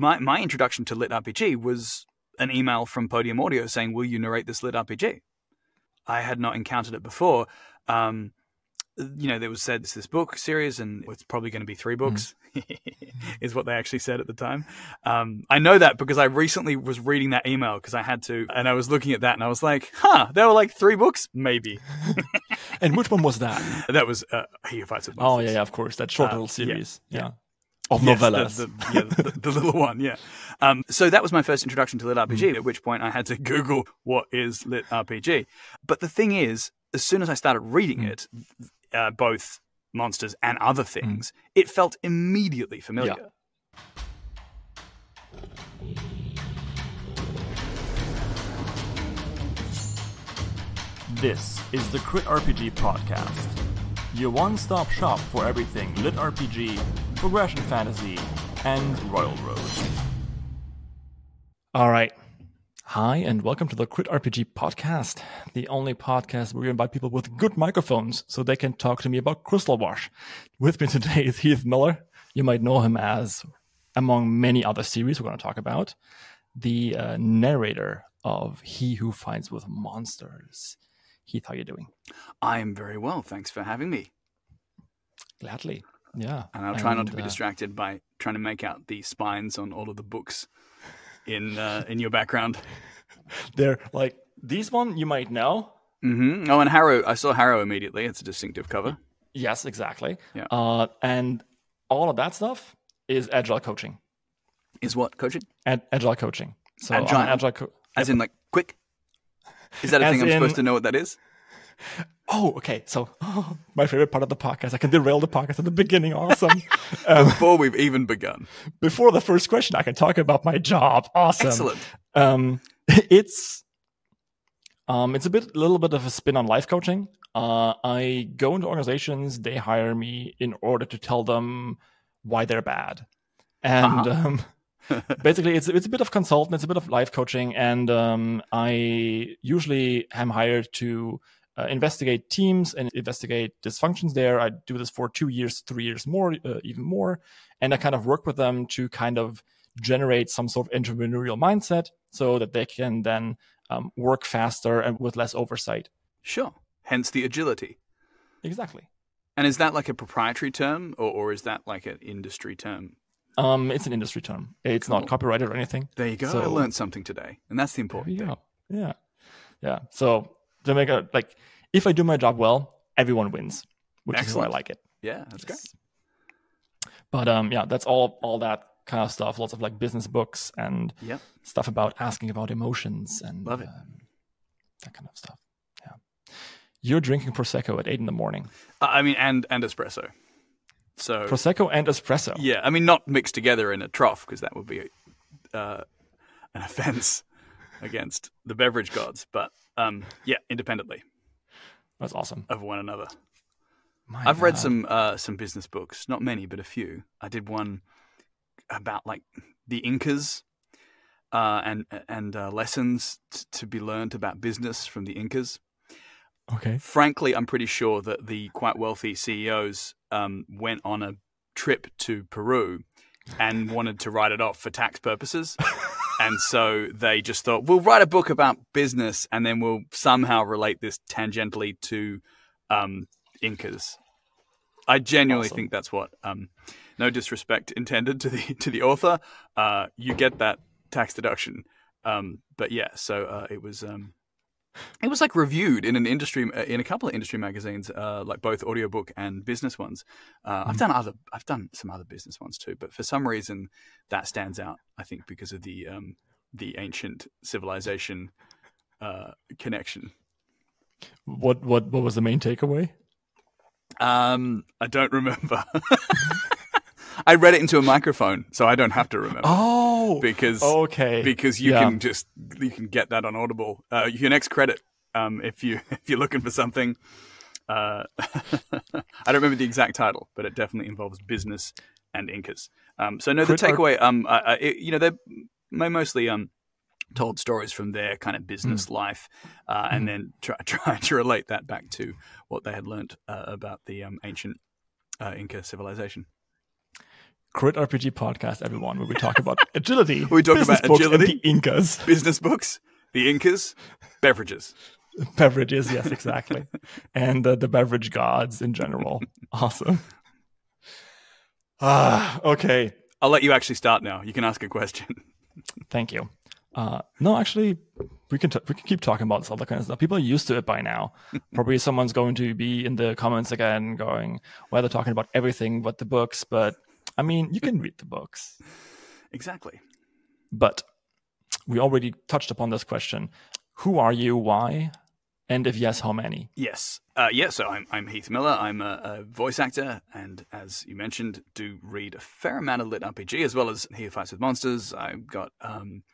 my my introduction to lit RPG was an email from Podium Audio saying, "Will you narrate this lit RPG?" I had not encountered it before. Um, you know, there was said it's this book series, and it's probably going to be three books, is what they actually said at the time. Um, I know that because I recently was reading that email because I had to, and I was looking at that, and I was like, "Huh, there were like three books, maybe." And which one was that? that was uh, He Who Fights with Oh Monsters. yeah, yeah, of course, that short Uh, little yeah, series. Yeah. yeah. Of Yes, novellas. The, the, yeah, the, the little one, yeah. Um, so that was my first introduction to lit RPG, at which point I had to Google what is lit RPG. But the thing is, as soon as I started reading it, uh, both monsters and other things, it felt immediately familiar. This is the Crit RPG Podcast, your one stop shop for everything lit RPG, progression fantasy, and Royal Road. All right. Hi, and welcome to the Crit RPG podcast, the only podcast where we invite people with good microphones so they can talk to me about Crystal Wash. With me today is Heath Miller. You might know him as, among many other series we're going to talk about, the uh, narrator of He Who Fights with Monsters. Heath, how are you doing? I am very well, thanks for having me. Gladly. Yeah. And I'll try not to be uh, distracted by trying to make out the spines on all of the books in uh, in your background. They're like, these one you might know. Mm-hmm. Oh, and Harrow, I saw Harrow immediately. It's a distinctive cover. Yes, exactly. Yeah. Uh, and all of that stuff is agile coaching. Is what coaching? Ad- agile coaching. So Agile? Agile co- As in, like, quick? Is that a thing I'm in- supposed to know what that is? Oh, okay. So my favorite part of the podcast. I can derail the podcast at the beginning. Awesome. um, Before we've even begun. before the first question, I can talk about my job. Awesome. Excellent. Um, it's um, it's a bit, a little bit of a spin on life coaching. Uh, I go into organizations, they hire me in order to tell them why they're bad, and Uh-huh. um, basically, it's it's a bit of consultant, it's a bit of life coaching, and um, I usually am hired to uh, investigate teams and investigate dysfunctions there. I do this for two years, three years more, uh, even more, and I kind of work with them to kind of generate some sort of entrepreneurial mindset so that they can then um, work faster and with less oversight. Sure. Hence the agility. Exactly. And is that like a proprietary term or, or is that like an industry term? Um, it's an industry term. It's Cool. not copyrighted or anything. There you go. I learned something today. And that's the important thing. go. Yeah, yeah. So to make a like, if I do my job well, everyone wins, which is why I like it. Yeah, that's great. But um, yeah, that's all all that kind of stuff. Lots of like business books and Yep. stuff about asking about emotions and Love it. Um, that kind of stuff. Yeah. You're drinking prosecco at eight in the morning. Uh, I mean, and, and espresso. So, Prosecco and espresso. yeah, I mean, not mixed together in a trough because that would be uh, an offense against the beverage gods. But um, yeah, independently That's awesome. of one another. My I've read some uh, some business books, not many, but a few. I did one about like the Incas uh, and and uh, lessons t- to be learned about business from the Incas. Okay. Frankly, I'm pretty sure that the quite wealthy CEOs um, went on a trip to Peru and wanted to write it off for tax purposes. and so they just thought, we'll write a book about business and then we'll somehow relate this tangentially to um, Incas. I genuinely Awesome. think that's what. Um, no disrespect intended to the to the author. Uh, you get that tax deduction. Um, but yeah, so uh, it was. Um, it was like reviewed in an industry uh, in a couple of industry magazines, uh, like both audiobook and business ones. Uh, I've done other, I've done some other business ones too, but for some reason that stands out. I think because of the um, the ancient civilization uh, connection. What what what was the main takeaway? Um, I don't remember. I read it into a microphone, so I don't have to remember Oh, because okay. because you Yeah. can just you can get that on Audible. Uh, you can X credit um, if you if you're looking for something. Uh, I don't remember the exact title, but it definitely involves business and Incas. Um, so no, the Crit- takeaway, um, I, it- you know, they're mostly um told stories from their kind of business life, uh, and then try try to relate that back to what they had learnt uh, about the um, ancient uh, Inca civilization. Crit RPG podcast, everyone, where we talk about agility. We talk about agility. the Incas, Business books, the Incas, beverages. beverages. Yes, exactly, and uh, the beverage gods in general. awesome. Ah, okay. I'll let you actually start now. You can ask a question. Thank you. Uh, no, actually, we can t- we can keep talking about this other kind of stuff. People are used to it by now. Probably someone's going to be in the comments again, going, "Well, they're talking about everything but the books." But I mean, you can read the books. Exactly. But we already touched upon this question: Who are you? Why? And if yes, how many? Yes. Uh, yeah, so I'm, I'm Heath Miller. I'm a, a voice actor, and as you mentioned, do read a fair amount of lit RPG as well as He Who Fights with Monsters. I've got um,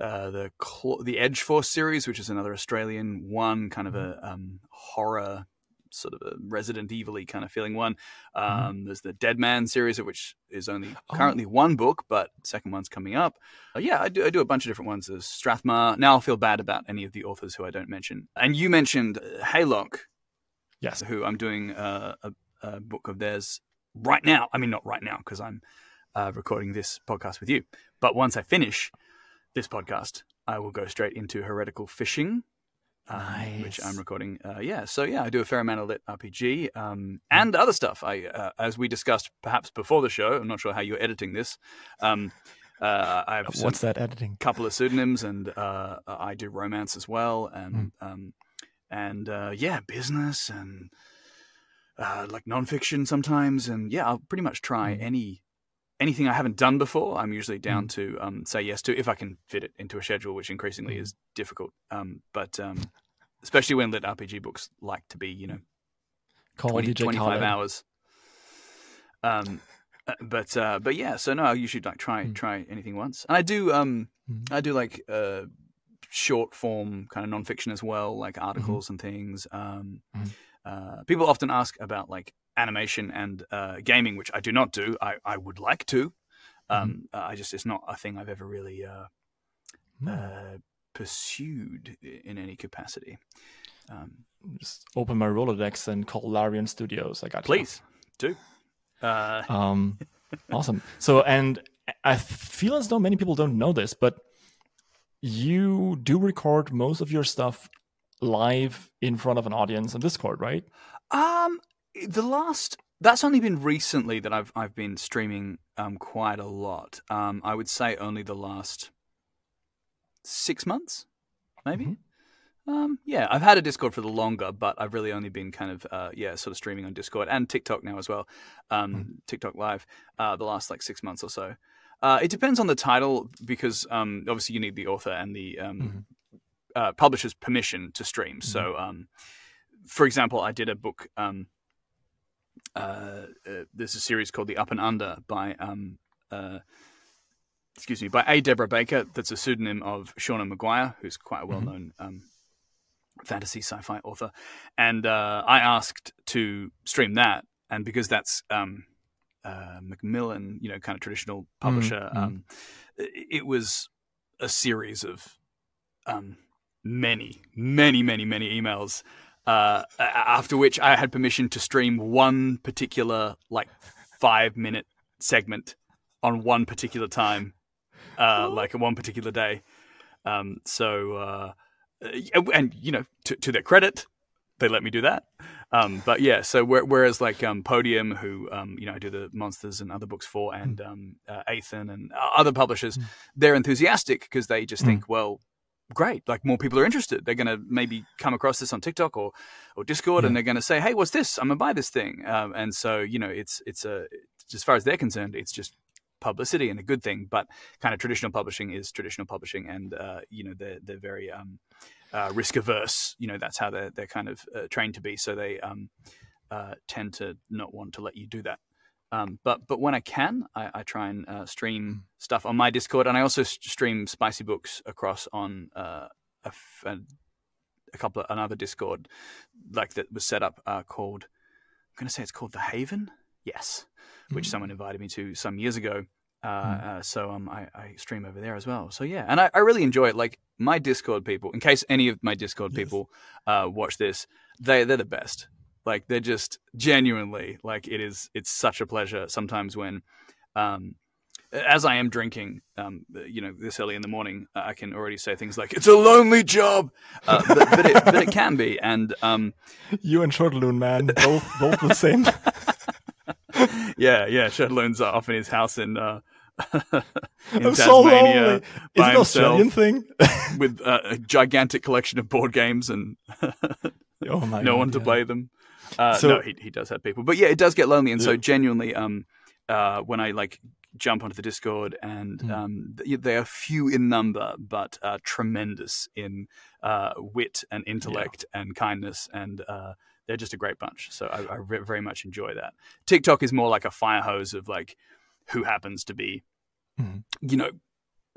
uh, the Cl- the Edge Force series, which is another Australian one, kind of a um, horror, sort of a Resident Evil-y kind of feeling one. Um, There's the Dead Man series, of which is only Oh. currently one book, but second one's coming up. Uh, yeah, I do, I do a bunch of different ones. There's Strathmar. Now I'll feel bad about any of the authors who I don't mention. And you mentioned uh, Haylock, Yes. who I'm doing uh, a, a book of theirs right now. I mean, not right now because I'm uh, recording this podcast with you. But once I finish this podcast, I will go straight into heretical fishing. Um, which I'm recording. Uh, yeah, so yeah, I do a fair amount of lit RPG um, and other stuff. I, uh, as we discussed perhaps before the show, I'm not sure how you're editing this. Um, uh, I have some- What's that editing? couple of pseudonyms, and uh, I do romance as well, and um, and uh, yeah, business and uh, like nonfiction sometimes, and yeah, I'll pretty much try Mm. any anything I haven't done before. I'm usually down to um, say yes to if I can fit it into a schedule, which increasingly Mm. is difficult. Um, but um, especially when lit RPG books like to be, you know, Call 20, 25 hours. Um, uh, but uh, but yeah, so no, I usually like try Mm. try anything once, and I do um Mhm. I do like uh short form kind of nonfiction as well, like Mm-hmm. articles and things. Um, Mhm. uh, people often ask about like animation and uh, gaming, which I do not do. I, I would like to. Um, Mm-hmm. I just it's not a thing I've ever really uh, Hmm. uh, pursued in any capacity. Um, Just open my Rolodex and call Larian Studios. I got you. please do. Uh, Um, awesome. So, and I feel as though many people don't know this, but you do record most of your stuff live in front of an audience on Discord, right? Um, the last that's only been recently that I've I've been streaming um quite a lot. Um, I would say only the last six months, maybe. Mhm. Um, yeah, I've had a Discord for the longer, but I've really only been kind of uh yeah sort of streaming on Discord and TikTok now as well. Um, TikTok Live. Uh, the last like six months or so. Uh, it depends on the title because um obviously you need the author and the um uh, publisher's permission to stream. So, um, for example, I did a book. Uh, uh, there's a series called The Up and Under by, um, uh, excuse me, by A. Deborah Baker. That's a pseudonym of Seanan McGuire, who's quite a well-known um, fantasy sci-fi author. And uh, I asked to stream that, and because that's um, uh, Macmillan, you know, kind of traditional publisher, mhm. um, it, it was a series of um, many, many, many, many emails. Uh, after which I had permission to stream one particular like five minute segment on one particular time, uh, like one particular day. Um, so, uh, uh, and you know, to, to their credit, they let me do that. Um, but yeah, so whereas like um, Podium, who um, you know I do the monsters and other books for, and um, uh, Aethon and other publishers, they're enthusiastic because they just Mm. think, well, great, like more people are interested. They're going to maybe come across this on TikTok or or Discord, and they're going to say, hey, what's this? I'm gonna buy this thing. Um, and so you know, it's it's a as far as they're concerned, it's just publicity and a good thing. But kind of traditional publishing is traditional publishing, and uh, you know they're they're very um, uh, risk averse. You know that's how they're they're kind of uh, trained to be. So they um, uh, tend to not want to let you do that. Um, but but when I can, I, I try and uh, stream stuff on my Discord, and I also stream spicy books across on uh, a, f- a, a couple of another Discord, like that was set up uh, called. I'm going to say it's called the Haven. Yes, which someone invited me to some years ago. Uh, uh, so um, I, I stream over there as well. So yeah, and I, I really enjoy it. Like my Discord people, in case any of my Discord people uh, watch this, they they're the best. Like they're just genuinely like it is. It's such a pleasure sometimes when Um, as I am drinking, um, you know, this early in the morning, I can already say things like "It's a lonely job," uh, but, but, it, but it can be. And um, You and Shirtaloon, man, both both the same. yeah, yeah, Shirtaloon's off in his house in uh, in I'm so Tasmania lonely. Is by it an Australian thing? with uh, a gigantic collection of board games and oh no God, one to yeah. play them. Uh, So- no, he he does have people, but yeah, it does get lonely. And so genuinely, um, uh, when I like jump onto the Discord, and Mm. um, th- they are few in number, but uh, tremendous in uh, wit and intellect and kindness, and uh, they're just a great bunch. So I, I re- very much enjoy that. TikTok is more like a fire hose of like who happens to be, Mhm. you know.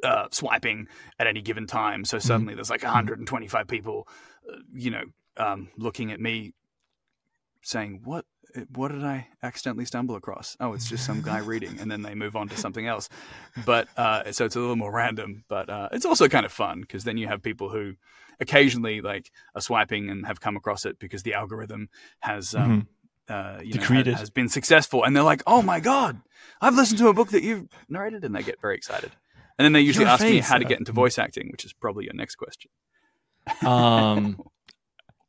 Uh, swiping at any given time, so suddenly there's like 125 people, uh, you know, um, looking at me saying, "What? What did I accidentally stumble across? Oh, it's just some guy reading," and then they move on to something else. But uh, so it's a little more random, but uh, it's also kind of fun because then you have people who occasionally like are swiping and have come across it because the algorithm has. Um, uh, you know, has, has been successful, and they're like, "Oh my god, I've listened to a book that you've narrated," and they get very excited. And then they usually Your ask me face, how to get into voice acting, which is probably your next question. Um,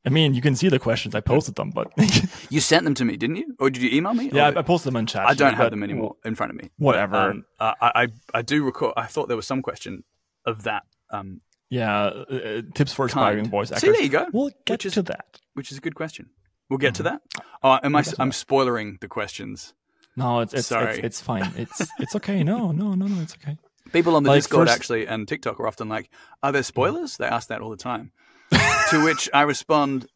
I mean, you can see the questions. I posted them, but You sent them to me, didn't you? Or did you email me? yeah, Or- I, posted them in chat. I don't have them anymore in front of me. Whatever. Um, uh, I, I I do recall. I thought there was some question of that, um, Yeah, uh, uh, tips for aspiring voice See, actors. there you go. We'll get Which is- to that. which is a good question. We'll get to that. Oh, am I? I'm that. spoiling the questions. No, it's it's, Sorry. it's it's fine. It's it's okay. No, no, no, no. It's okay. People on the Like, Discord first- actually and TikTok are often like, "Are there spoilers?" They ask that all the time. To which I respond,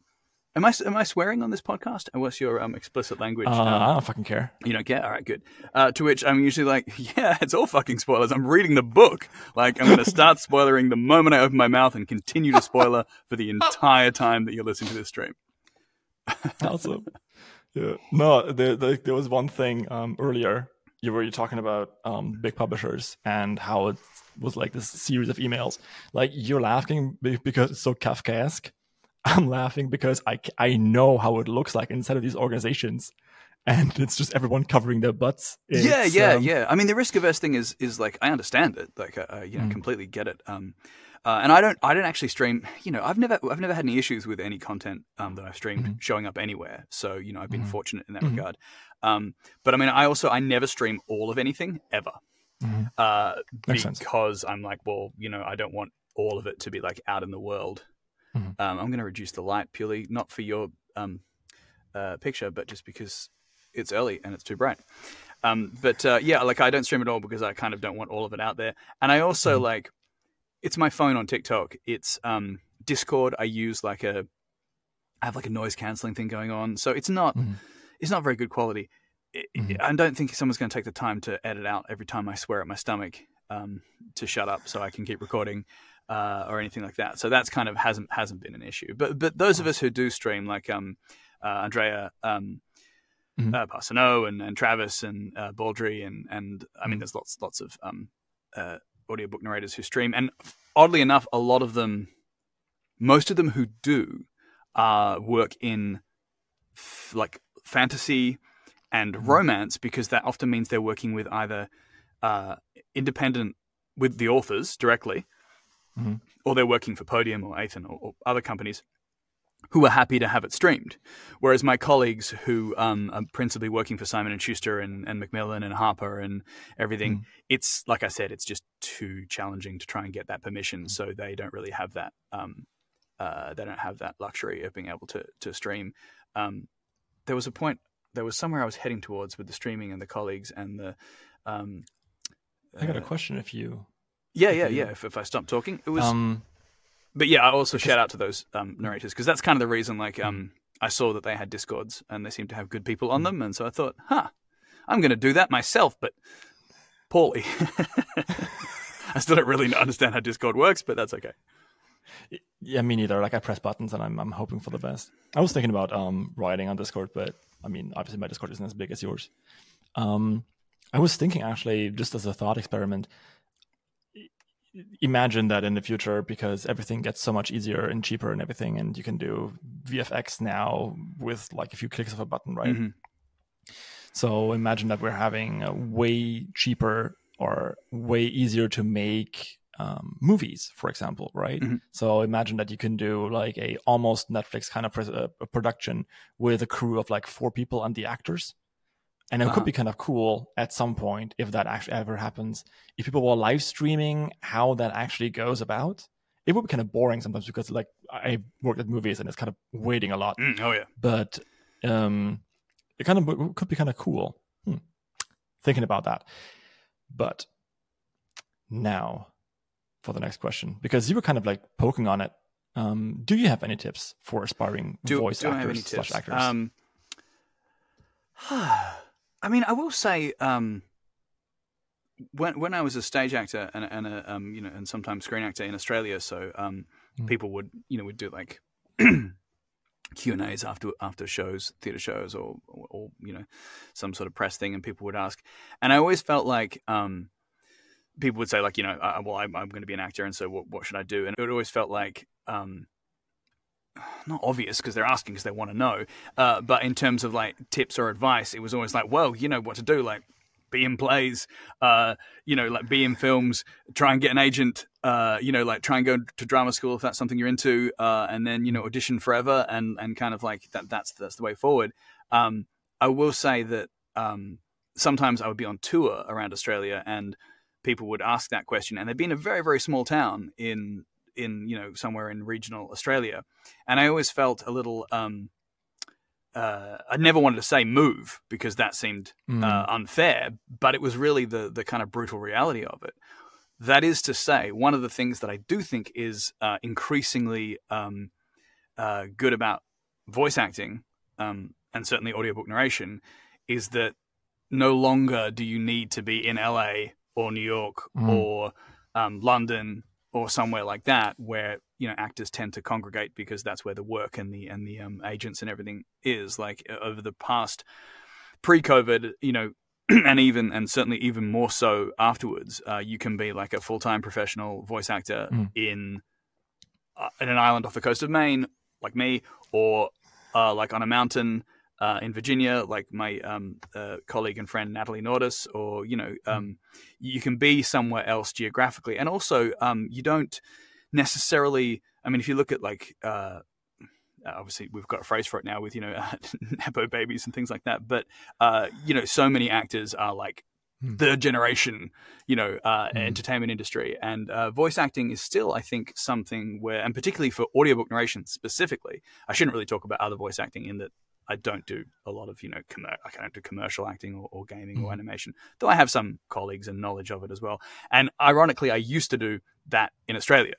"Am I am I swearing on this podcast? And what's your um, explicit language? Uh, um, I don't fucking care. you don't get all right good uh, to which i'm usually like yeah it's all fucking spoilers i'm reading the book like i'm going to start spoiling the moment i open my mouth and continue to spoiler for the entire time that you're listening to this stream awesome. Yeah. No, there, there there was one thing um, earlier. You were you talking about um, big publishers and how it was like this series of emails. Like you're laughing because it's so Kafkaesque. I'm laughing because I, I know how it looks like inside of these organizations, and it's just everyone covering their butts. yeah It's, yeah um, yeah i mean the risk averse thing is is like i understand it like uh, you know Mm. completely get it um uh, and I don't, I don't actually stream. You know, I've never, I've never had any issues with any content um, that I've streamed Mhm. showing up anywhere. So you know, I've been Mhm. fortunate in that Mhm. regard. Um, but I mean, I also, I never stream all of anything ever. Mhm. uh, Makes sense. because I'm like, well, you know, I don't want all of it to be like out in the world. Mhm. Um, I'm going to reduce the light purely not for your um, uh, picture, but just because it's early and it's too bright. Um, but uh, yeah, like I don't stream at all because I kind of don't want all of it out there. And I also Mhm. like, it's my phone on TikTok. It's um, Discord. I use like a, I have like a noise canceling thing going on, so it's not, Mhm. It's not very good quality. I- I- Mhm. I don't think someone's going to take the time to edit out every time I swear at my stomach um, to shut up so I can keep recording uh, or anything like that. So that's kind of hasn't hasn't been an issue. But but those of us who do stream, like um, uh, Andrea um, Mhm. uh, Parsneau and, and Travis and uh, Baldree and and I mean, Mhm. there's lots lots of um, uh, audiobook narrators who stream, and oddly enough, a lot of them, most of them who do, uh, work in f- like fantasy and Mhm. romance because that often means they're working with either uh, independent with the authors directly, Mhm. or they're working for Podium or Aethon or, or other companies who are happy to have it streamed. Whereas my colleagues who um, are principally working for Simon and Schuster and, and Macmillan and Harper and everything, Mm. it's like I said, it's just too challenging to try and get that permission. So they don't really have that. Um, uh, they don't have that luxury of being able to to stream. Um, there was a point. There was somewhere I was heading towards with the streaming and the colleagues and the. Um, I got a uh, question. If you, Yeah, if yeah, you- yeah. If, if I stop talking, it was. um, but yeah, I also shout out to those um, narrators because that's kind of the reason. Like, um, I saw that they had discords and they seemed to have good people on them, and so I thought, huh, I'm going to do that myself, but poorly. I still don't really understand how Discord works, but that's okay. Yeah, me neither. Like I press buttons and I'm I'm hoping for the best. I was thinking about um writing on Discord, but I mean obviously my Discord isn't as big as yours. Um I was thinking actually just as a thought experiment. Imagine that in the future because everything gets so much easier and cheaper and everything and you can do VFX now with like a few clicks of a button, right? Mhm. So imagine that we're having a way cheaper or way easier to make um, movies, for example, right? Mhm. So imagine that you can do like a almost Netflix kind of pres- uh, production with a crew of like four people and the actors. And it Uh-huh. could be kind of cool at some point if that actually ever happens. If people were live streaming how that actually goes about, it would be kind of boring sometimes because like I worked at movies and it's kind of waiting a lot Mm, oh yeah. but um, it kind of w- could be kind of cool. Hmm. Thinking about that, but now for the next question, because you were kind of like poking on it. Um, do you have any tips for aspiring Do, voice do actors have any slash actors? Um, I mean, I will say, um, when when I was a stage actor and, and a um, you know and sometimes screen actor in Australia, so um, Mm. people would you know would do like Q and A's after after shows, theater shows, or, or or you know some sort of press thing, and people would ask, and I always felt like um, people would say like you know uh, well I'm, I'm going to be an actor, and so what, what should I do? And it always felt like um, not obvious because they're asking because they want to know. Uh, but in terms of like tips or advice, it was always like, well, you know what to do. Like, be in plays, uh, you know, like be in films, try and get an agent, uh, you know, like try and go to drama school if that's something you're into, uh, and then you know audition forever and and kind of like that. That's that's the way forward. Um, I will say that um, sometimes I would be on tour around Australia and people would ask that question, and they'd be in a very very small town in in you know somewhere in regional Australia, and I always felt a little. Um, uh, I never wanted to say move because that seemed Mm. uh, unfair, but it was really the the kind of brutal reality of it. That is to say, one of the things that I do think is uh, increasingly um, uh, good about voice acting um, and certainly audiobook narration is that no longer do you need to be in LA or New York Mm. or um, London or somewhere like that where you know actors tend to congregate because that's where the work and the and the um, agents and everything is like over the past pre-covid you know and even and certainly even more so afterwards uh, you can be like a full-time professional voice actor Mm. in uh, in an island off the coast of Maine like me or uh, like on a mountain uh, in Virginia, like my um, uh, colleague and friend Natalie Naudus, or you know, um, you can be somewhere else geographically, and also um, you don't necessarily. I mean, if you look at like, uh, obviously we've got a phrase for it now with you know nepo babies and things like that, but uh, you know, so many actors are like Hmm. third generation, you know, uh, Hmm. entertainment industry, and uh, voice acting is still, I think, something where, and particularly for audiobook narration specifically, I shouldn't really talk about other voice acting in that I don't do a lot of, you know, commer- I don't do commercial acting or, or gaming or Mhm. animation, though I have some colleagues and knowledge of it as well. And ironically, I used to do that in Australia.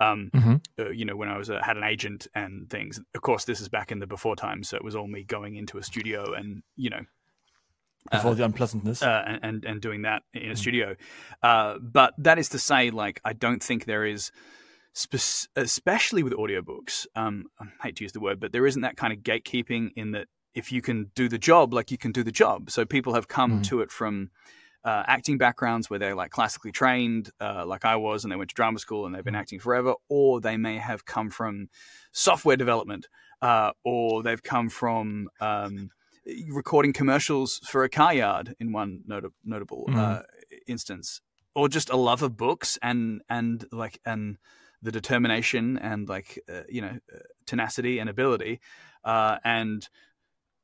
Um, Mhm. uh, you know, when I was uh, had an agent and things. Of course, this is back in the before times, so it was all me going into a studio and you know Before uh, the unpleasantness. uh, and, and and doing that in a studio. Uh, but that is to say, like, I don't think there is, spe- especially with audiobooks. Um, I hate to use the word, but there isn't that kind of gatekeeping in that if you can do the job, like you can do the job. So people have come Mhm. to it from. Uh, acting backgrounds where they're like classically trained, uh, like I was, and they went to drama school and they've been acting forever, or they may have come from software development, uh, or they've come from um, recording commercials for a car yard in one not- notable Mhm. uh, instance, or just a love of books and and like and the determination and like uh, you know uh, tenacity and ability, uh, and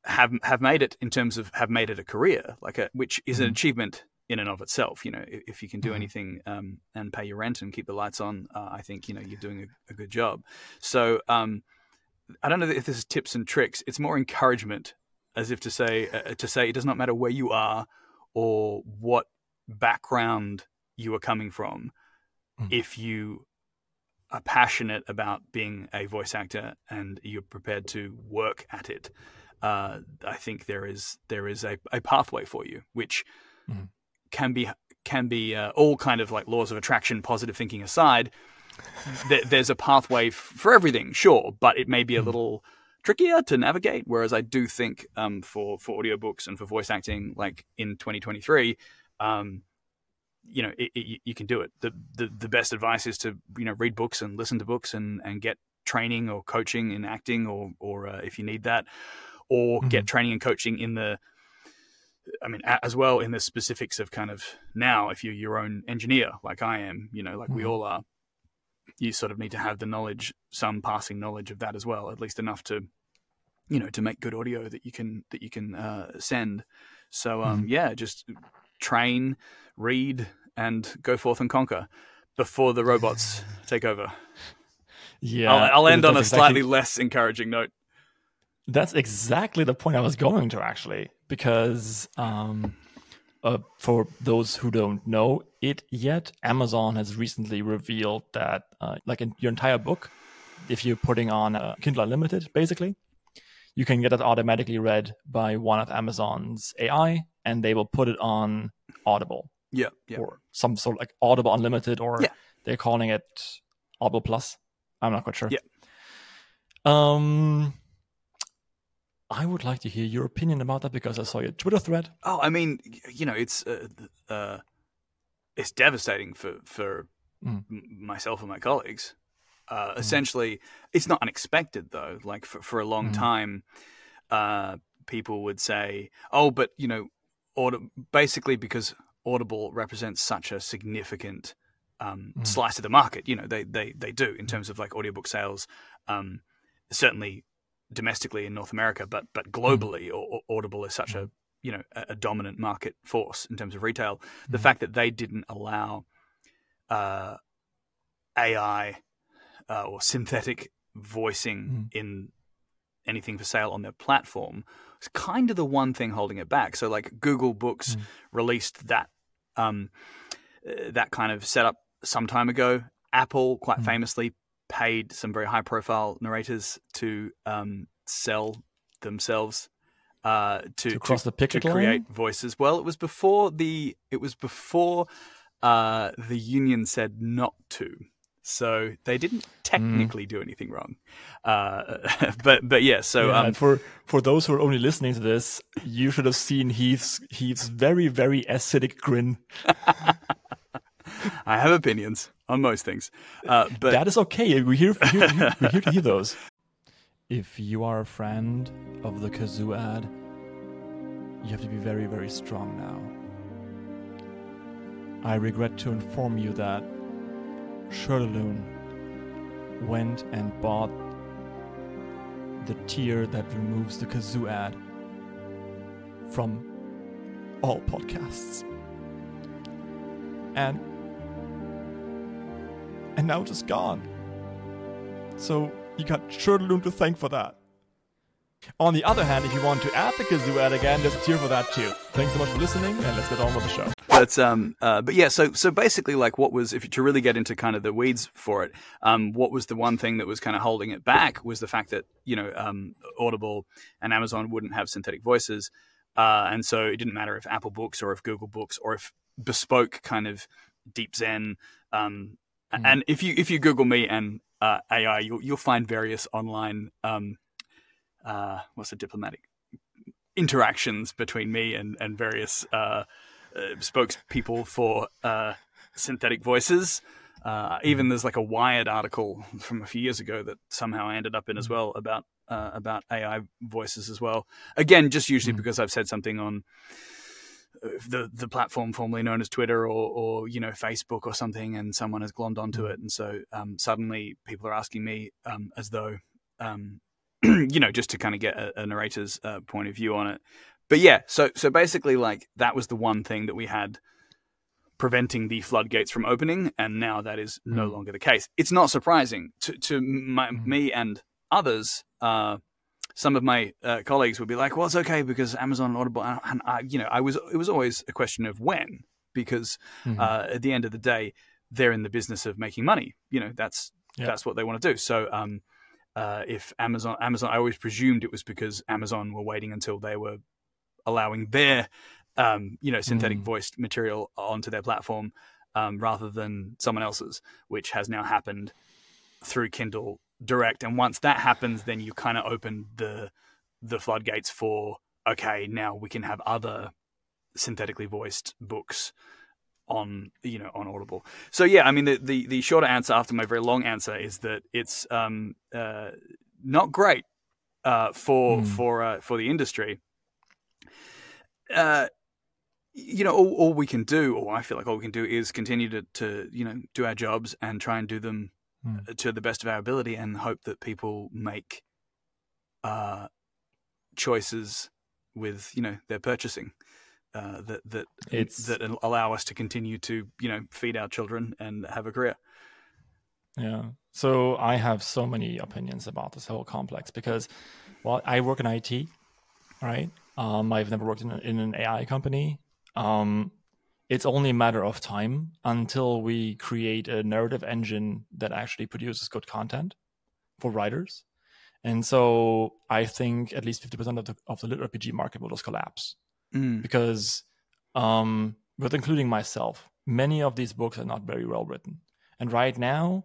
have have made it in terms of have made it a career, like a which is an Mhm. achievement in and of itself. You know, if, if you can do Mhm. anything um, and pay your rent and keep the lights on, uh, I think you know you're doing a, a good job. So. Um, I don't know if this is tips and tricks. It's more encouragement, as if to say uh, to say it does not matter where you are or what background you are coming from. Mm. If you are passionate about being a voice actor and you're prepared to work at it, uh, I think there is there is a, a pathway for you, which Mhm. can be can be uh, all kind of like laws of attraction, positive thinking aside th- there's a pathway f- for everything, sure, but it may be a Mhm. little trickier to navigate. Whereas I do think um, for for audiobooks and for voice acting, like in 2023, um, you know, it, it, you can do it. The, the the best advice is to you know read books and listen to books and and get training or coaching in acting, or or uh, if you need that, or get training and coaching in the I mean, as well in the specifics of kind of now, if you're your own engineer, like I am, you know, like we Mhm. all are, you sort of need to have the knowledge, some passing knowledge of that as well, at least enough to, you know, to make good audio that you can that you can uh, send. So, um, yeah, just train, read, and go forth and conquer before the robots take over. Yeah, I'll, I'll end on a that's slightly less encouraging note. That's exactly the point I was going to actually, because um, uh, for those who don't know it yet, Amazon has recently revealed that, uh, like in your entire book, if you're putting on a Kindle Unlimited, basically, you can get it automatically read by one of Amazon's AI, and they will put it on Audible Yeah, yeah. or some sort of like Audible Unlimited, or Yeah. they're calling it Audible Plus. I'm not quite sure. Yeah. Um, I would like to hear your opinion about that because I saw your Twitter thread. Oh, I mean, you know, it's uh, uh, it's devastating for for Mm. m- myself and my colleagues. Uh, Essentially, it's not unexpected though. Like for for a long Mm. time, uh, people would say, "Oh, but you know, Audi- basically because Audible represents such a significant um, Mm. slice of the market. You know, they they they do in terms of like audiobook sales. Um, certainly domestically in North America, but but globally, Au- Au- Audible is such a you know a, a dominant market force in terms of retail. The Mhm. fact that they didn't allow uh, AI uh, or synthetic voicing in anything for sale on their platform is kind of the one thing holding it back. So like Google Books released that um, uh, that kind of setup some time ago. Apple quite Mhm. famously paid some very high profile narrators to um, sell themselves uh, to, To cross the to picket line? create voices. Well, it was before the it was before uh, the union said not to. So they didn't technically do anything wrong, uh, but but yeah. So Yeah, um, for for those who are only listening to this, you should have seen Heath's Heath's very very acidic grin. I have opinions on most things, uh, but that is okay. We're here, we're here, we're here to hear those. If you are a friend of the kazoo ad, you have to be very, very strong now. I regret to inform you that Shirtaloon went and bought the tier that removes the kazoo ad from all podcasts. And and now it's gone. So you got Shirtaloon to thank for that. On the other hand, if you want to add the kazoo ad again, there's a tier for that too. Thanks so much for listening, and let's get on with the show. but um uh, but yeah so so basically like what was if to really get into kind of the weeds for it um what was the one thing that was kind of holding it back was the fact that you know um audible and amazon wouldn't have synthetic voices uh and so it didn't matter if apple books or if google books or if bespoke kind of DeepZen um Mm. and if you if you google me and uh ai you'll you'll find various online um uh what's the diplomatic interactions between me and and various uh, uh, spokespeople for uh, synthetic voices. Uh, even there's like a Wired article from a few years ago that somehow I ended up in as well about uh, about AI voices as well. Again, just usually Mm. because I've said something on the the platform formerly known as Twitter or or you know Facebook or something, and someone has glommed onto it, and so um, suddenly people are asking me um, as though um, you know just to kind of get a, a narrator's uh, point of view on it. But yeah, so so basically, like that was the one thing that we had preventing the floodgates from opening, and now that is no Mm. longer the case. It's not surprising to to my, Mm. me and others. Uh, some of my uh, colleagues would be like, "Well, it's okay because Amazon and Audible," and, I, you know, I was it was always a question of when, because Mhm. uh, at the end of the day, they're in the business of making money. You know, that's Yeah. that's what they want to do. So, um, uh, if Amazon, Amazon, I always presumed it was because Amazon were waiting until they were allowing their, um, you know, synthetic Mm. voiced material onto their platform, um, rather than someone else's, which has now happened through Kindle Direct. And once that happens, then you kind of open the the floodgates for okay, now we can have other synthetically voiced books on you know on Audible. So yeah, I mean the the, the shorter answer after my very long answer is that it's um, uh, not great uh, for Hmm. for uh, for the industry. Uh, you know, all, all we can do, or I feel like all we can do, is continue to, to you know do our jobs and try and do them Hmm. to the best of our ability, and hope that people make uh, choices with you know their purchasing uh, that that It's- that allow us to continue to you know feed our children and have a career. Yeah. So I have so many opinions about this whole complex because, well, I work in IT, right? Um, I've never worked in, a, in an AI company. Um, it's only a matter of time until we create a narrative engine that actually produces good content for writers. And so I think at least 50% of the, of the lit RPG market will just collapse Mm. because, um, with including myself, many of these books are not very well written. And right now,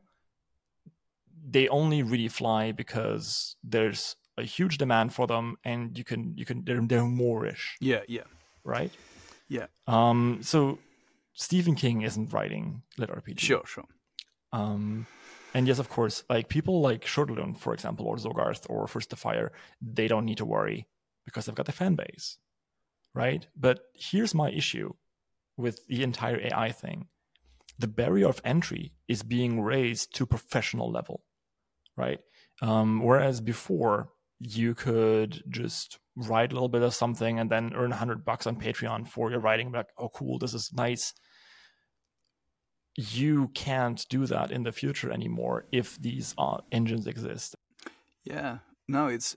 they only really fly because there's a huge demand for them, and you can you can they're they're moreish, Yeah, yeah, right? Yeah. Um. So Stephen King isn't writing lit RPG. sure, sure. Um, and yes, of course, like people like Shirtaloon, for example, or Zogarth or First to Fire, they don't need to worry because they've got the fan base, right? But here's my issue with the entire AI thing: the barrier of entry is being raised to professional level, right? Um, whereas before you could just write a little bit of something and then earn 100 bucks on patreon for your writing like oh cool this is nice you can't do that in the future anymore if these uh, engines exist. Yeah, no, it's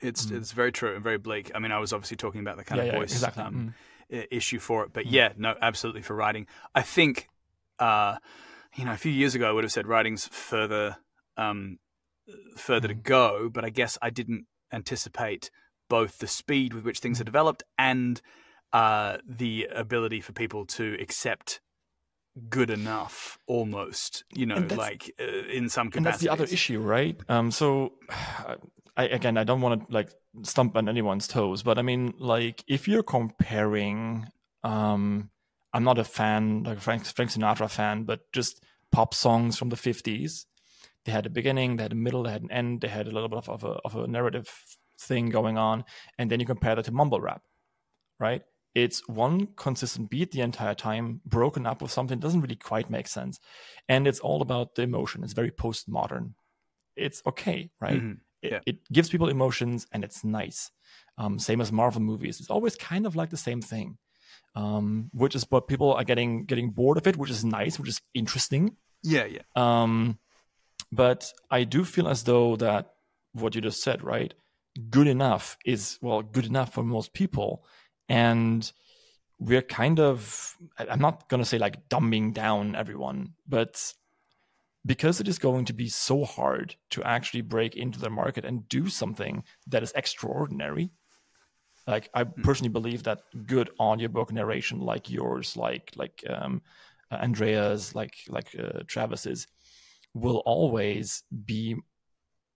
it's Mm. it's very true and very bleak. I mean, I was obviously talking about the kind yeah, of yeah, voice exactly. um, Mm. issue for it, but Mm. yeah, no, absolutely for writing. I think, uh, you know, a few years ago, I would have said writing's further um, further to Mm. go, but I guess I didn't anticipate both the speed with which Mm. things are developed and uh, the ability for people to accept good enough almost you know like uh, in some And that's capacity the other issue, right? Um, so, I, again, I don't want to like stump on anyone's toes, but I mean, like, if you're comparing, um, I'm not a fan, like Frank, Frank Sinatra fan, but just pop songs from the 50s. They had a beginning, they had a middle, they had an end, they had a little bit of, of, a, of a narrative thing going on, and then you compare that to mumble rap, right? It's one consistent beat the entire time, broken up with something that doesn't really quite make sense. And it's all about the emotion. It's very postmodern. It's okay, right? Mhm. It, Yeah. it gives people emotions and it's nice. Um, same as Marvel movies. It's always kind of like the same thing, um, which is what people are getting getting bored of it, which is nice, which is interesting. yeah yeah Um, but I do feel as though that what you just said, right? Good enough is well, good enough for most people, and we're kind of. I'm not gonna say like dumbing down everyone, but because it is going to be so hard to actually break into the market and do something that is extraordinary. Like I personally believe that good audiobook narration, like yours, like like um, uh, Andrea's, like like uh, Travis's, will always be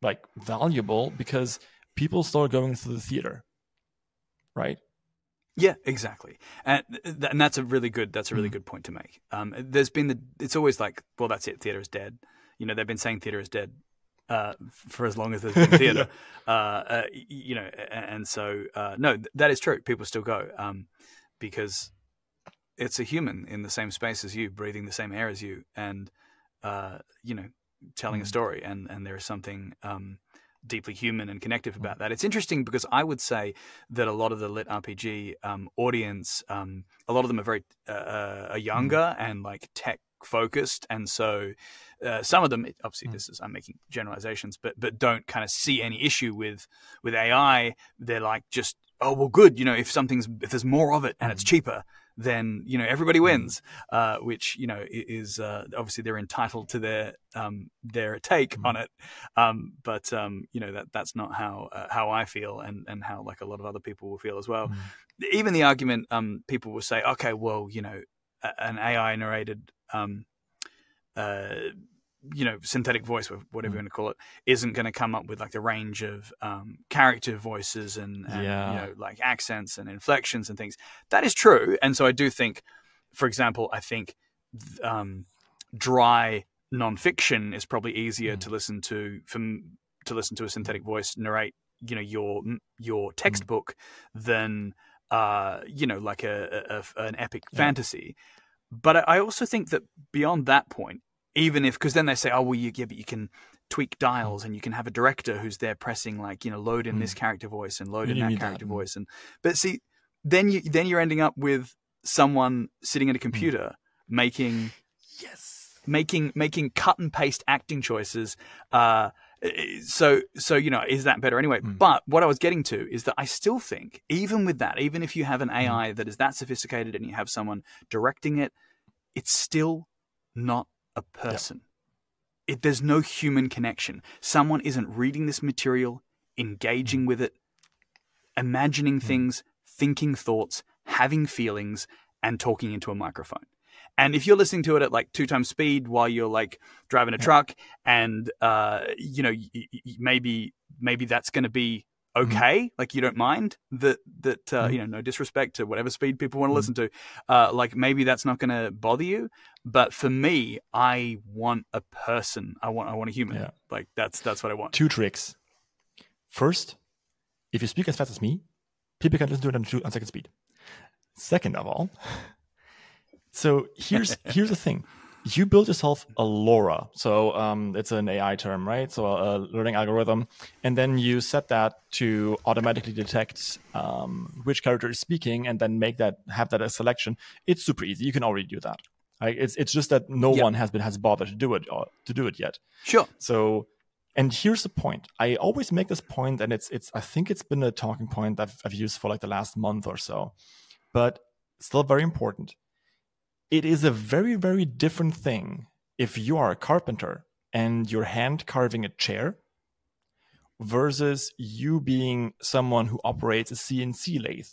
like valuable because people start going to the theater, right? Yeah, exactly, and th- and that's a really good that's a really Mm. good point to make. Um, there's been the it's always like, well, that's it, theater is dead. You know, they've been saying theater is dead uh, for as long as there's been theater. uh, uh, you know, and so uh, no, th- that is true. People still go um, because it's a human in the same space as you, breathing the same air as you, and uh, you know, telling a Mm. story, and and there is something. Um, deeply human and connective about that. It's interesting because I would say that a lot of the lit RPG um, audience, um, a lot of them are very uh, uh, are younger and like tech focused, and so uh, some of them, obviously, Mm. this is I'm making generalizations, but but don't kind of see any issue with with AI. They're like just oh well, good, you know, if something's if there's more of it and it's Mm. cheaper. Then you know everybody wins, uh, which you know is uh, obviously they're entitled to their um, their take Mm. on it, um, but um, you know that that's not how uh, how I feel and and how like a lot of other people will feel as well. Mm. Even the argument, um, people will say, okay, well, you know, an AI narrated, um, uh, you know, synthetic voice, whatever Mm. you want to call it, isn't going to come up with like the range of um, character voices and, and Yeah. you know like accents and inflections and things. That is true, and so I do think, for example, I think um, dry nonfiction is probably easier Mm. to listen to from to listen to a synthetic voice narrate you know your your textbook than uh, you know, like a, a, a an epic yeah. fantasy. But I also think that beyond that point, even if because then they say, oh well, you, yeah, but you can tweak dials and you can have a director who's there pressing like you know load in mm. this character voice and load you in that character that. Voice and but see then you then you're ending up with someone sitting at a mm. computer mm. making yes making making cut and paste acting choices uh so so you know is that better anyway mm. but what i was getting to is that i still think even with that even if you have an mm. ai that is that sophisticated and you have someone directing it it's still not a person yep. it, there's no human connection someone isn't reading this material engaging with it imagining mm. things thinking thoughts having feelings and talking into a microphone and if you're listening to it at like two times speed while you're like driving a truck, and uh, you know y- y- maybe maybe that's going to be. Okay, mm-hmm. like you don't mind that that uh, mm-hmm. you know no disrespect to whatever speed people want to mm-hmm. listen to, uh, like maybe that's not going to bother you. But for me, I want a person. I want I want a human. Yeah. Like that's that's what I want. Two tricks. First, if you speak as fast as me, people can listen to it on, two, on second speed. Second of all, so here's here's the thing. You build yourself a LoRA. So um, it's an AI term, right? So a learning algorithm. And then you set that to automatically detect um, which character is speaking and then make that have that as selection. It's super easy. You can already do that. Right? It's it's just that no yep. one has been has bothered to do it uh, to do it yet. Sure. So and here's the point. I always make this point, and it's it's I think it's been a talking point I've, I've used for like the last month or so, but still very important it is a very, very different thing if you are a carpenter and you're hand carving a chair versus you being someone who operates a CNC lathe,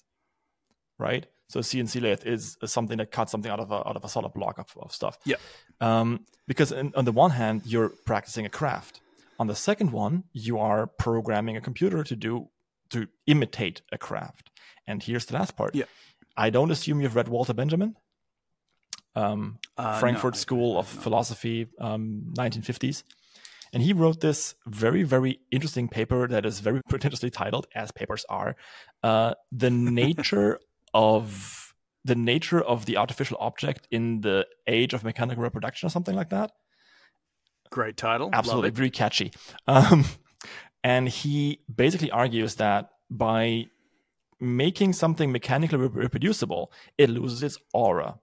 right? So CNC lathe is, something that cuts something out of a, out of a solid block of, of stuff. Yeah. Um, because in, on the one hand, you're practicing a craft. On the second one, you are programming a computer to do to imitate a craft. And here's the last part. Yeah. I don't assume you've read Walter Benjamin um, uh, Frankfurt no, School of no. Philosophy, um, 1950s. And he wrote this very, very interesting paper that is very pretentiously titled, as papers are, uh, "The Nature of the Nature of the Artificial Object in the Age of Mechanical Reproduction," or something like that. Great title, absolutely, very catchy. Um, and he basically argues that by making something mechanically reproducible, it loses its aura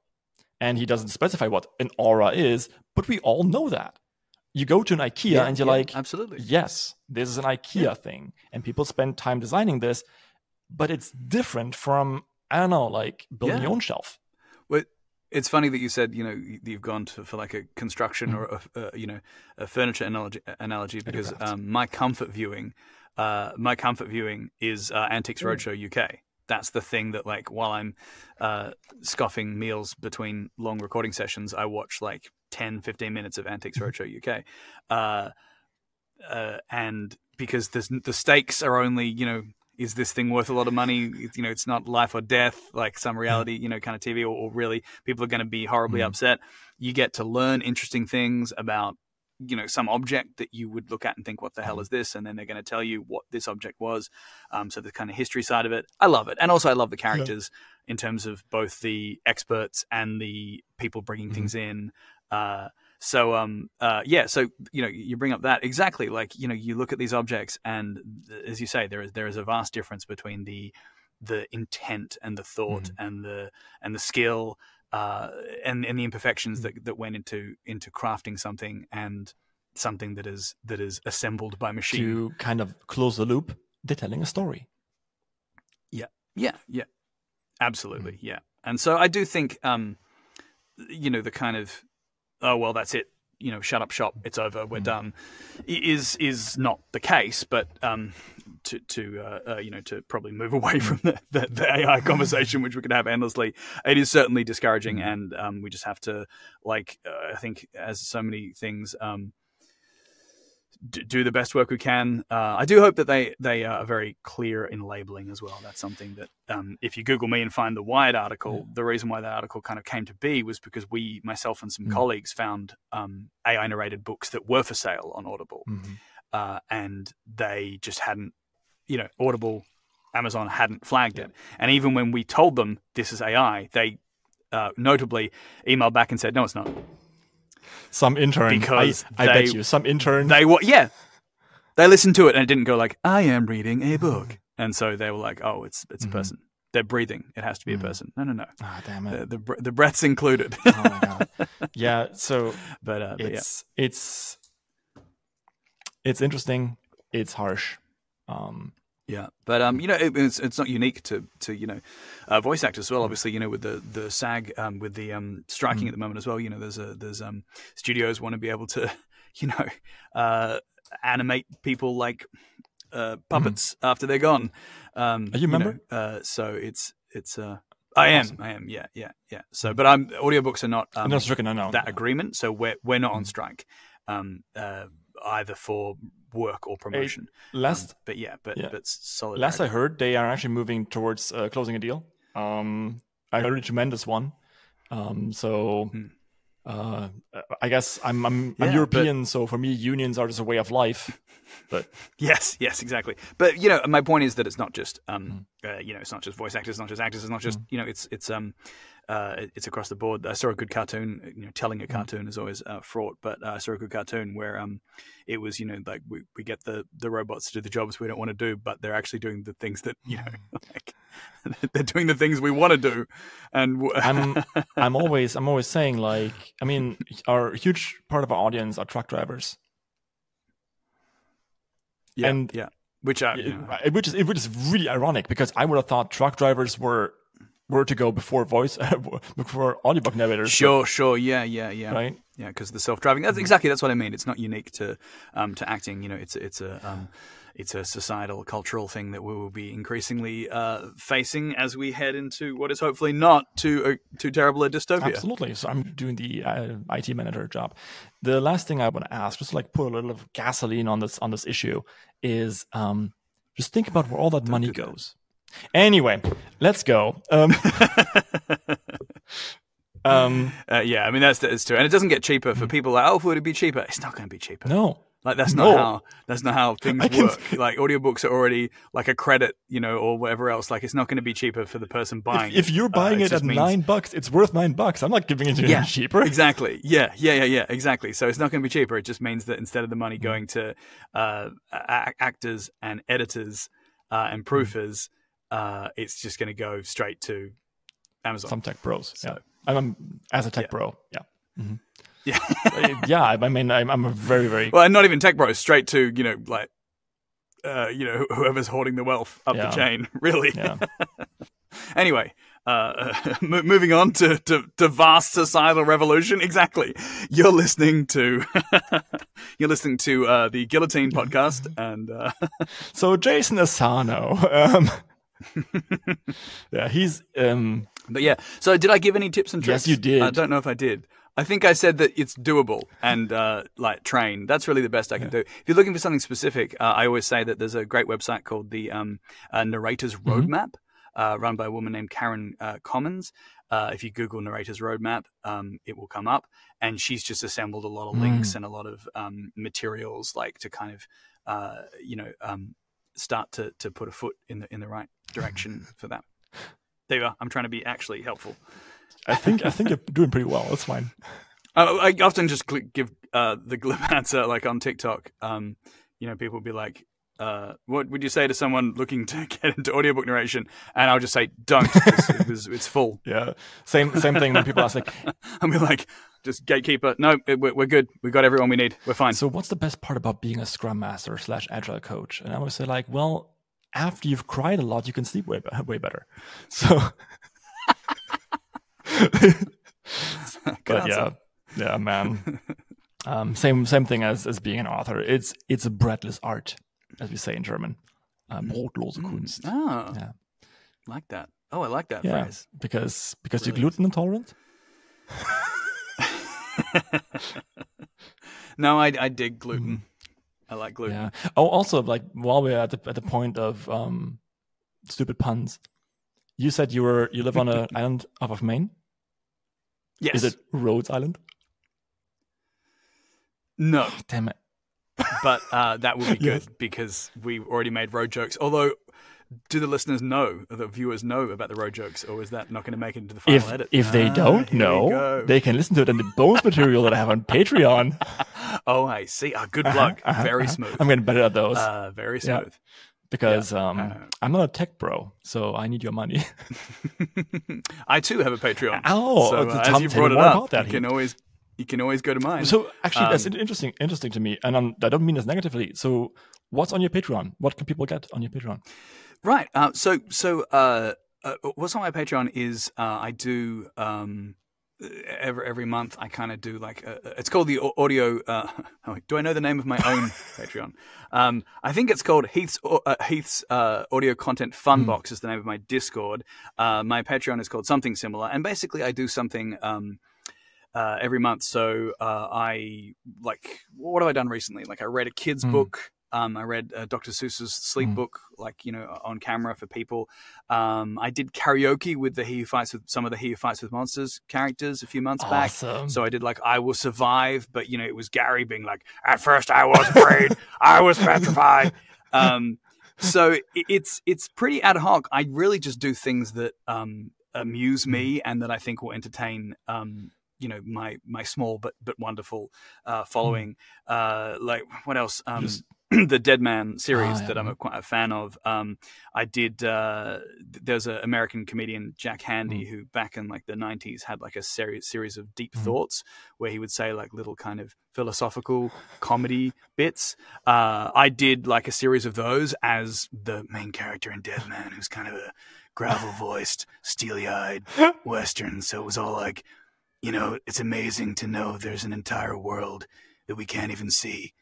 and he doesn't specify what an aura is, but we all know that. You go to an IKEA yeah, and you're yeah, like, absolutely, yes, this is an IKEA yeah. thing, and people spend time designing this, but it's different from I don't know, like building your own shelf. Well, it's funny that you said you know you've gone to, for like a construction mm-hmm. or a, a, you know a furniture analogy, analogy because um, my comfort viewing, uh, my comfort viewing is uh, Antiques Roadshow UK that's the thing that like while I'm uh, scoffing meals between long recording sessions, I watch like 10, 15 minutes of Antiques Roadshow UK. Uh, uh, and because the the stakes are only, you know, is this thing worth a lot of money? You know, it's not life or death, like some reality, you know, kind of TV, or, or really people are going to be horribly mm. upset. You get to learn interesting things about you know some object that you would look at and think what the hell mm-hmm. is this and then they're going to tell you what this object was um, so the kind of history side of it i love it and also i love the characters yeah. in terms of both the experts and the people bringing mm-hmm. things in uh, so um uh, yeah so you know you bring up that exactly like you know you look at these objects and as you say there is there is a vast difference between the the intent and the thought mm-hmm. and the and the skill uh, and and the imperfections that, that went into into crafting something and something that is that is assembled by machine. To kind of close the loop they're telling a story. Yeah. Yeah. Yeah. Absolutely. Mm. yeah. And so i do think um you know the kind of oh well that's it. You know shut up shop. It's over. We're mm. done. Is is not the case but um to to uh, uh, you know to probably move away from the, the, the, AI conversation, which we could have endlessly. It is certainly discouraging, mm-hmm. and um, we just have to like uh, I think as so many things. Um, do the best work we can. Uh, I do hope that they they are very clear in labeling as well. That's something that um, if you Google me and find the Wired article, yeah. the reason why that article kind of came to be was because we, myself and some mm. colleagues, found um, AI narrated books that were for sale on Audible, mm-hmm. uh, and they just hadn't you know, Audible Amazon hadn't flagged it. And even when we told them this is AI, they uh, notably emailed back and said, "No, it's not." Some intern. Because I, I bet you some intern. They were yeah, they listened to it and it didn't go like, "I am reading a book," and so they were like, "Oh, it's it's a person. They're breathing. It has to be a person." No, no, no. Ah, damn it. The the, the breath's included. oh my god. Yeah. So but uh, but yeah. it's it's it's interesting. It's harsh. Um, Yeah, but um, you know, it, it's it's not unique to to you know, uh, voice actors as well. Obviously, you know, with the the SAG um, with the um striking at the moment as well. You know, there's a there's um studios want to be able to, you know, uh, animate people like uh, puppets after they're gone. Um, Are you a member? know, uh, so it's it's uh, I am I am yeah yeah yeah. So, but I'm audiobooks are not um, no, stricken. No, no. that agreement. So we're we're not on strike, um, uh, either for work or promotion. Last Um, but yeah, but yeah. but solid. last I heard, they are actually moving towards uh, closing a deal. Um, I heard a tremendous one. Um, so Hmm. uh, I guess I'm I'm, Yeah, I'm European, so for me, unions are just a way of life. But Yes, yes, exactly. But you know, my point is that it's not just um, Hmm. uh, you know, it's not just voice actors, it's not just actors, it's not just you know, it's it's um, uh, it's across the board. I saw a good cartoon. You know, telling a cartoon is always uh, fraught, but uh, I saw a good cartoon where um, it was you know like we, we get the the robots to do the jobs we don't want to do, but they're actually doing the things that you know, like they're doing the things we want to do, and w- I'm I'm always I'm always saying like I mean our huge part of our audience are truck drivers, yeah, and- yeah, which I you know, which is which is really ironic because I would have thought truck drivers were were to go before voice before audiobook narrators. sure, sure, yeah, yeah, yeah, right. Yeah, because the self-driving. That's exactly that's what I mean. It's not unique to um, to acting. You know, it's it's a um, it's a societal, cultural thing that we will be increasingly uh, facing as we head into what is hopefully not too uh, too terrible a dystopia. Absolutely. So I'm doing the uh, IT manager job. The last thing I want to ask, just to like put a little of gasoline on this on this issue, is um, just think about where all that money goes. Anyway, let's go. Um, um, Uh, yeah, I mean that's that's true, and it doesn't get cheaper for people like oh, would it be cheaper? It's not going to be cheaper. no, Like that's not No. how that's not how things can- work. Like audiobooks are already like a credit, you know, or whatever else. Like it's not going to be cheaper for the person buying. if, if you're Uh, buying it at means- nine bucks, it's worth nine bucks. I'm not giving it to you yeah, cheaper. Exactly. Yeah, yeah, yeah, yeah. Exactly. So it's not going to be cheaper. It just means that instead of the Mm. money going to uh, a- actors and editors uh, Mm. and proofers, uh, it's just going to go straight to Amazon. Some tech bros. So- yeah, I'm, I'm as a tech Yeah. bro. Yeah, yeah. Uh, yeah. I mean, I'm, I'm a very very well, and not even tech bros. Straight to you know like. Uh, you know, whoever's hoarding the wealth up Yeah. the chain, really. yeah. Anyway, uh, mo- moving on to, to, to vast societal revolution. Exactly. You're listening to you're listening to uh, the Guillotine podcast, and uh, So Jason Asano. Um, yeah, he's um, but yeah. So did I give any tips and tricks? Yes, you did. I don't know if I did. I think I said that it's doable and uh, like train. That's really the best I can do. If you're looking for something specific, uh, I always say that there's a great website called the um, uh, Narrator's Roadmap, uh, run by a woman named Karen uh, Commins. Uh, if you Google Narrator's Roadmap, um, it will come up, and she's just assembled a lot of links and a lot of um, materials, like to kind of, uh, you know, um, start to to put a foot in the in the right direction for that. There you are. I'm trying to be actually helpful. I think I think you're doing pretty well. That's fine. Uh, I often just click, give uh, the glib answer, like on TikTok. Um, you know, people will be like, uh, "What would you say to someone looking to get into audiobook narration?" And I'll just say, "Don't. It's, it it's full." Yeah, same same thing when people ask like, I'll be like, "Just gatekeeper. No, we're, we're good. We've got everyone we need. We're fine." so what's the best part about being a Scrum Master slash Agile coach? And I would say like, well, after you've cried a lot, you can sleep way way better. So, but yeah, yeah, man. Um, same same thing as as being an author. It's it's a breadless art, as we say in German. Uh, brotlose Kunst. oh, Yeah. like that. Oh, I like that Yeah, phrase. because because you're gluten intolerant. No, I, I dig gluten. I like gluten. Yeah. Oh, also, like while we're at the at the point of um, stupid puns, you said you were you live on an island off of Maine. Yes. Is it Rhodes Island? No. Damn it! but uh, that would be Yes. good because we already made road jokes. Although do the listeners know, or the viewers know about the road jokes, or is that not going to make it into the final If edit? if they Ah, don't know, they can listen to it in the bonus material that I have on Patreon. Oh, I see. Ah, good plug. Uh-huh, Very uh-huh. smooth. I'm getting better at those uh, very Yeah. smooth. because um, uh. I'm not a tech bro, so I need your money. I too have a Patreon. Oh, so, uh, as you brought it up, that, you can always you can always go to mine. so actually, that's Um, interesting. Interesting to me, and um, I don't mean this negatively. So, what's on your Patreon? What can people get on your Patreon? Right. Uh, so so uh, uh, what's on my Patreon is uh, I do um, every every month I kind of do like uh it's called the audio. Uh, oh, do I know the name of my own Patreon? Um, I think it's called Heath's uh, Heath's uh, audio content fun box is the name of my Discord. Uh, my Patreon is called something similar, and basically I do something. Um, uh, every month. So uh, I like what have I done recently? Like I read a kid's Mm. book. Um, I read uh, Dr. Seuss's sleep Mm. book, like you know, on camera for people. Um, I did karaoke with the He Who Fights with some of the He Who Fights with Monsters characters a few months back. So I did like I Will Survive, but you know, it was Gary being like, at first I was afraid, I was petrified. Um, so it, it's it's pretty ad hoc. I really just do things that um, amuse me and that I think will entertain. Um, you know my my small but but wonderful uh, following. Uh, like what else? Um, Just- the Dead Man series Ah, yeah, that I'm a, quite a fan of. Um, I did. Uh, there's an American comedian Jack Handey who back in like the 90s had like a series series of deep Mm. thoughts where he would say like little kind of philosophical comedy bits. Uh, I did like a series of those as the main character in Dead Man, who's kind of a gravel voiced, steely eyed Western. So it was all like, you know, it's amazing to know there's an entire world that we can't even see.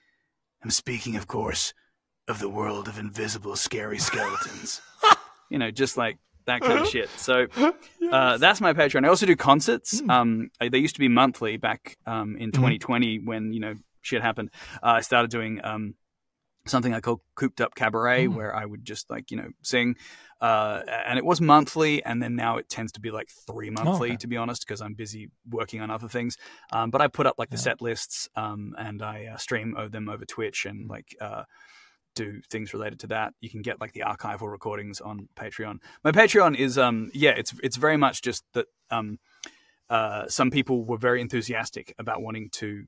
I'm speaking, of course, of the world of invisible, scary skeletons. you know, just like that kind of shit. So uh, that's my Patreon. I also do concerts. Hmm. Um, they used to be monthly back um, in Mm-hmm. 2020 when you know shit happened. Uh, I started doing um, something I call Cooped Up Cabaret, Mm. where I would just like you know sing, uh, and it was monthly, and then now it tends to be like three monthly, Oh, okay. to be honest, because I'm busy working on other things. Um, but I put up like the Yeah. set lists, um, and I uh, stream them over Twitch and like. Uh, do things related to that. You can get like the archival recordings on Patreon. My Patreon is um yeah, it's it's very much just that um uh some people were very enthusiastic about wanting to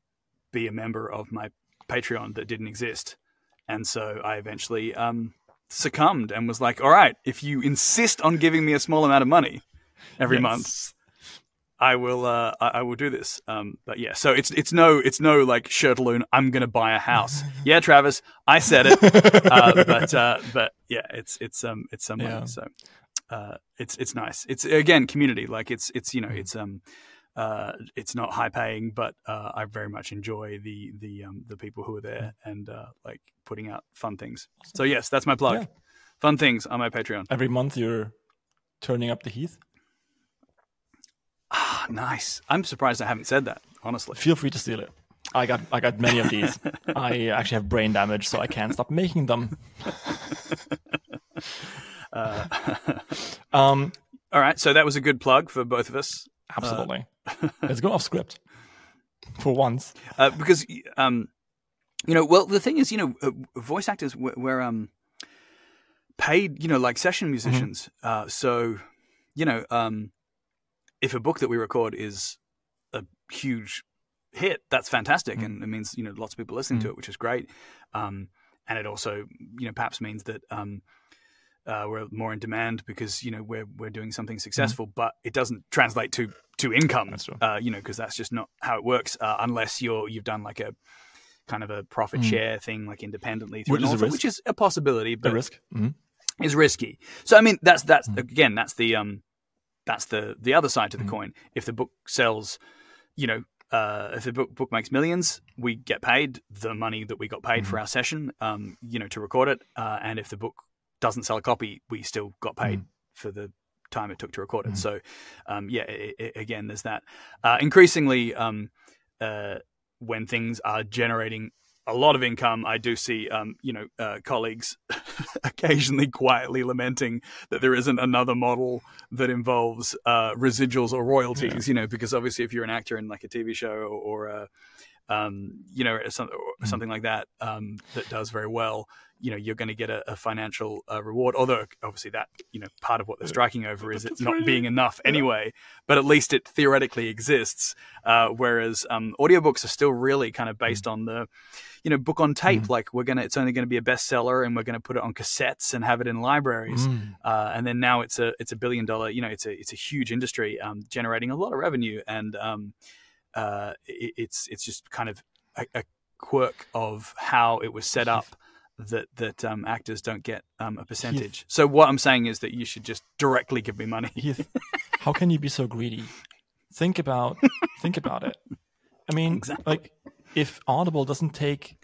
be a member of my Patreon that didn't exist. And so I eventually um succumbed and was like, "All right, if you insist on giving me a small amount of money every Yes. month, I will uh, I, I will do this. Um, but yeah, so it's it's no it's no like Shirtaloon. I'm gonna buy a house. yeah, Travis, I said it. uh, but uh, but yeah, it's it's um it's some money. Yeah. So uh, it's it's nice. It's again community. Like it's it's you know Mm. it's um uh it's not high paying, but uh, I very much enjoy the the um the people who are there and uh, like putting out fun things. So yes, that's my plug. Yeah. Fun things on my Patreon. Every month you're turning up the heath. Ah, nice. I'm surprised I haven't said that. Honestly. Feel free to steal it. I got I got many of these. I actually have brain damage, so I can't stop making them. Uh, Um, all right, so that was a good plug for both of us. Absolutely. Let's go off script for once. uh, because um, you know, well, the thing is, you know, uh, voice actors we're, we're um paid, you know, like session musicians. Uh, so you know, um, if a book that we record is a huge hit, that's fantastic, and it means you know lots of people listening to it, which is great. Um, and it also, you know, perhaps means that um, uh, we're more in demand because you know we're we're doing something successful, but it doesn't translate to to income. Uh, you know, because that's just not how it works uh, unless you're you've done like a kind of a profit share thing like independently through Which is a author, which is a possibility, The but risk. Mhm. is risky. So I mean, that's that's Mm. again, that's the um, that's the the other side to the Mm. coin. If the book sells, you know, uh, if the book book makes millions, we get paid the money that we got paid Mm. for our session, um, you know, to record it. Uh, and if the book doesn't sell a copy, we still got paid for the time it took to record it. Mm. So, um, yeah, i i again, there's that. Uh, increasingly, um, uh, when things are generating a lot of income, I do see, um, you know, uh, colleagues occasionally quietly lamenting that there isn't another model that involves uh, residuals or royalties. You know, because obviously, if you're an actor in like a TV show or, or a um, you know, some, or something like that um, that does very well, you know, you're going to get a, a financial uh, reward. Although obviously that you know part of what they're striking over is it not being enough anyway. But at least it theoretically exists. Uh, whereas um, audiobooks are still really kind of based on the you know book on tape. Mm. Like we're gonna, it's only going to be a bestseller, and we're going to put it on cassettes and have it in libraries. Mm. Uh, and then now it's a it's a billion dollar. You know, it's a it's a huge industry, um, generating a lot of revenue, and um, uh, it, it's it's just kind of a, a quirk of how it was set up that that um, actors don't get um, a percentage. So what I'm saying is that you should just directly give me money. Heath, how can you be so greedy? Think about think about it. I mean, Exactly. like if Audible doesn't take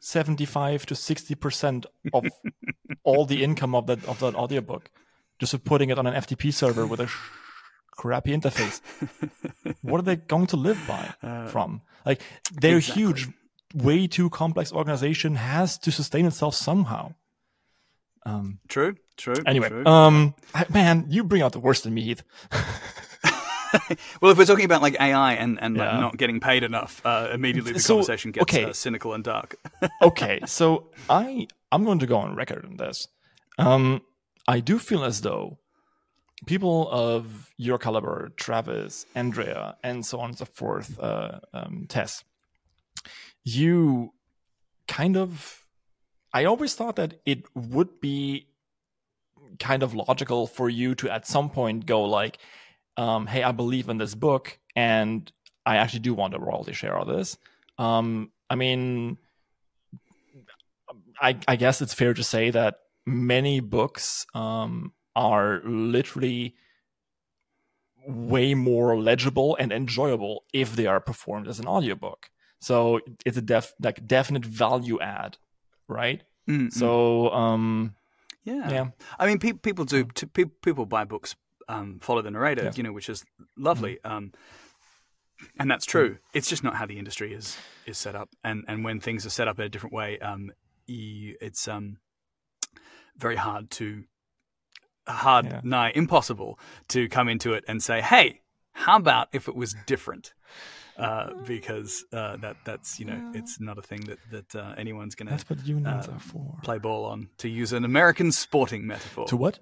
75 to 60% of all the income of that of that audiobook just for putting it on an FTP server with a sh- crappy interface. what are they going to live by from? Like they're exactly. huge way too complex organization has to sustain itself somehow. Um, True, true. anyway, true. um, man, you bring out the worst in me, Heath. well, if we're talking about like AI and and like not getting paid enough, uh, immediately the So, conversation gets okay. uh, cynical and dark. okay, so I I'm going to go on record on this. Um, I do feel as though people of your caliber, Travis, Andrea, and so on and so forth, uh, um, Tess, you kind of. I always thought that it would be kind of logical for you to at some point go like, um, "Hey, I believe in this book, and I actually do want a royalty share of this." Um, I mean, I, I guess it's fair to say that many books um, are literally way more legible and enjoyable if they are performed as an audiobook. So it's a def like definite value add, right? Mm, mm. So um yeah. yeah. I mean, pe- people do. T- pe- people buy books, um, follow the narrator, Yeah. Mm-hmm. you know, which is lovely. Um, and that's true. It's just not how the industry is is set up. And and when things are set up in a different way, um, you, it's um, very hard to hard Yeah. nigh impossible to come into it and say, hey, how about if it was different? Uh, because uh, that that's you know it's not a thing that that uh, anyone's going That's to what unions uh, are for. play ball on. To use an American sporting metaphor. To what?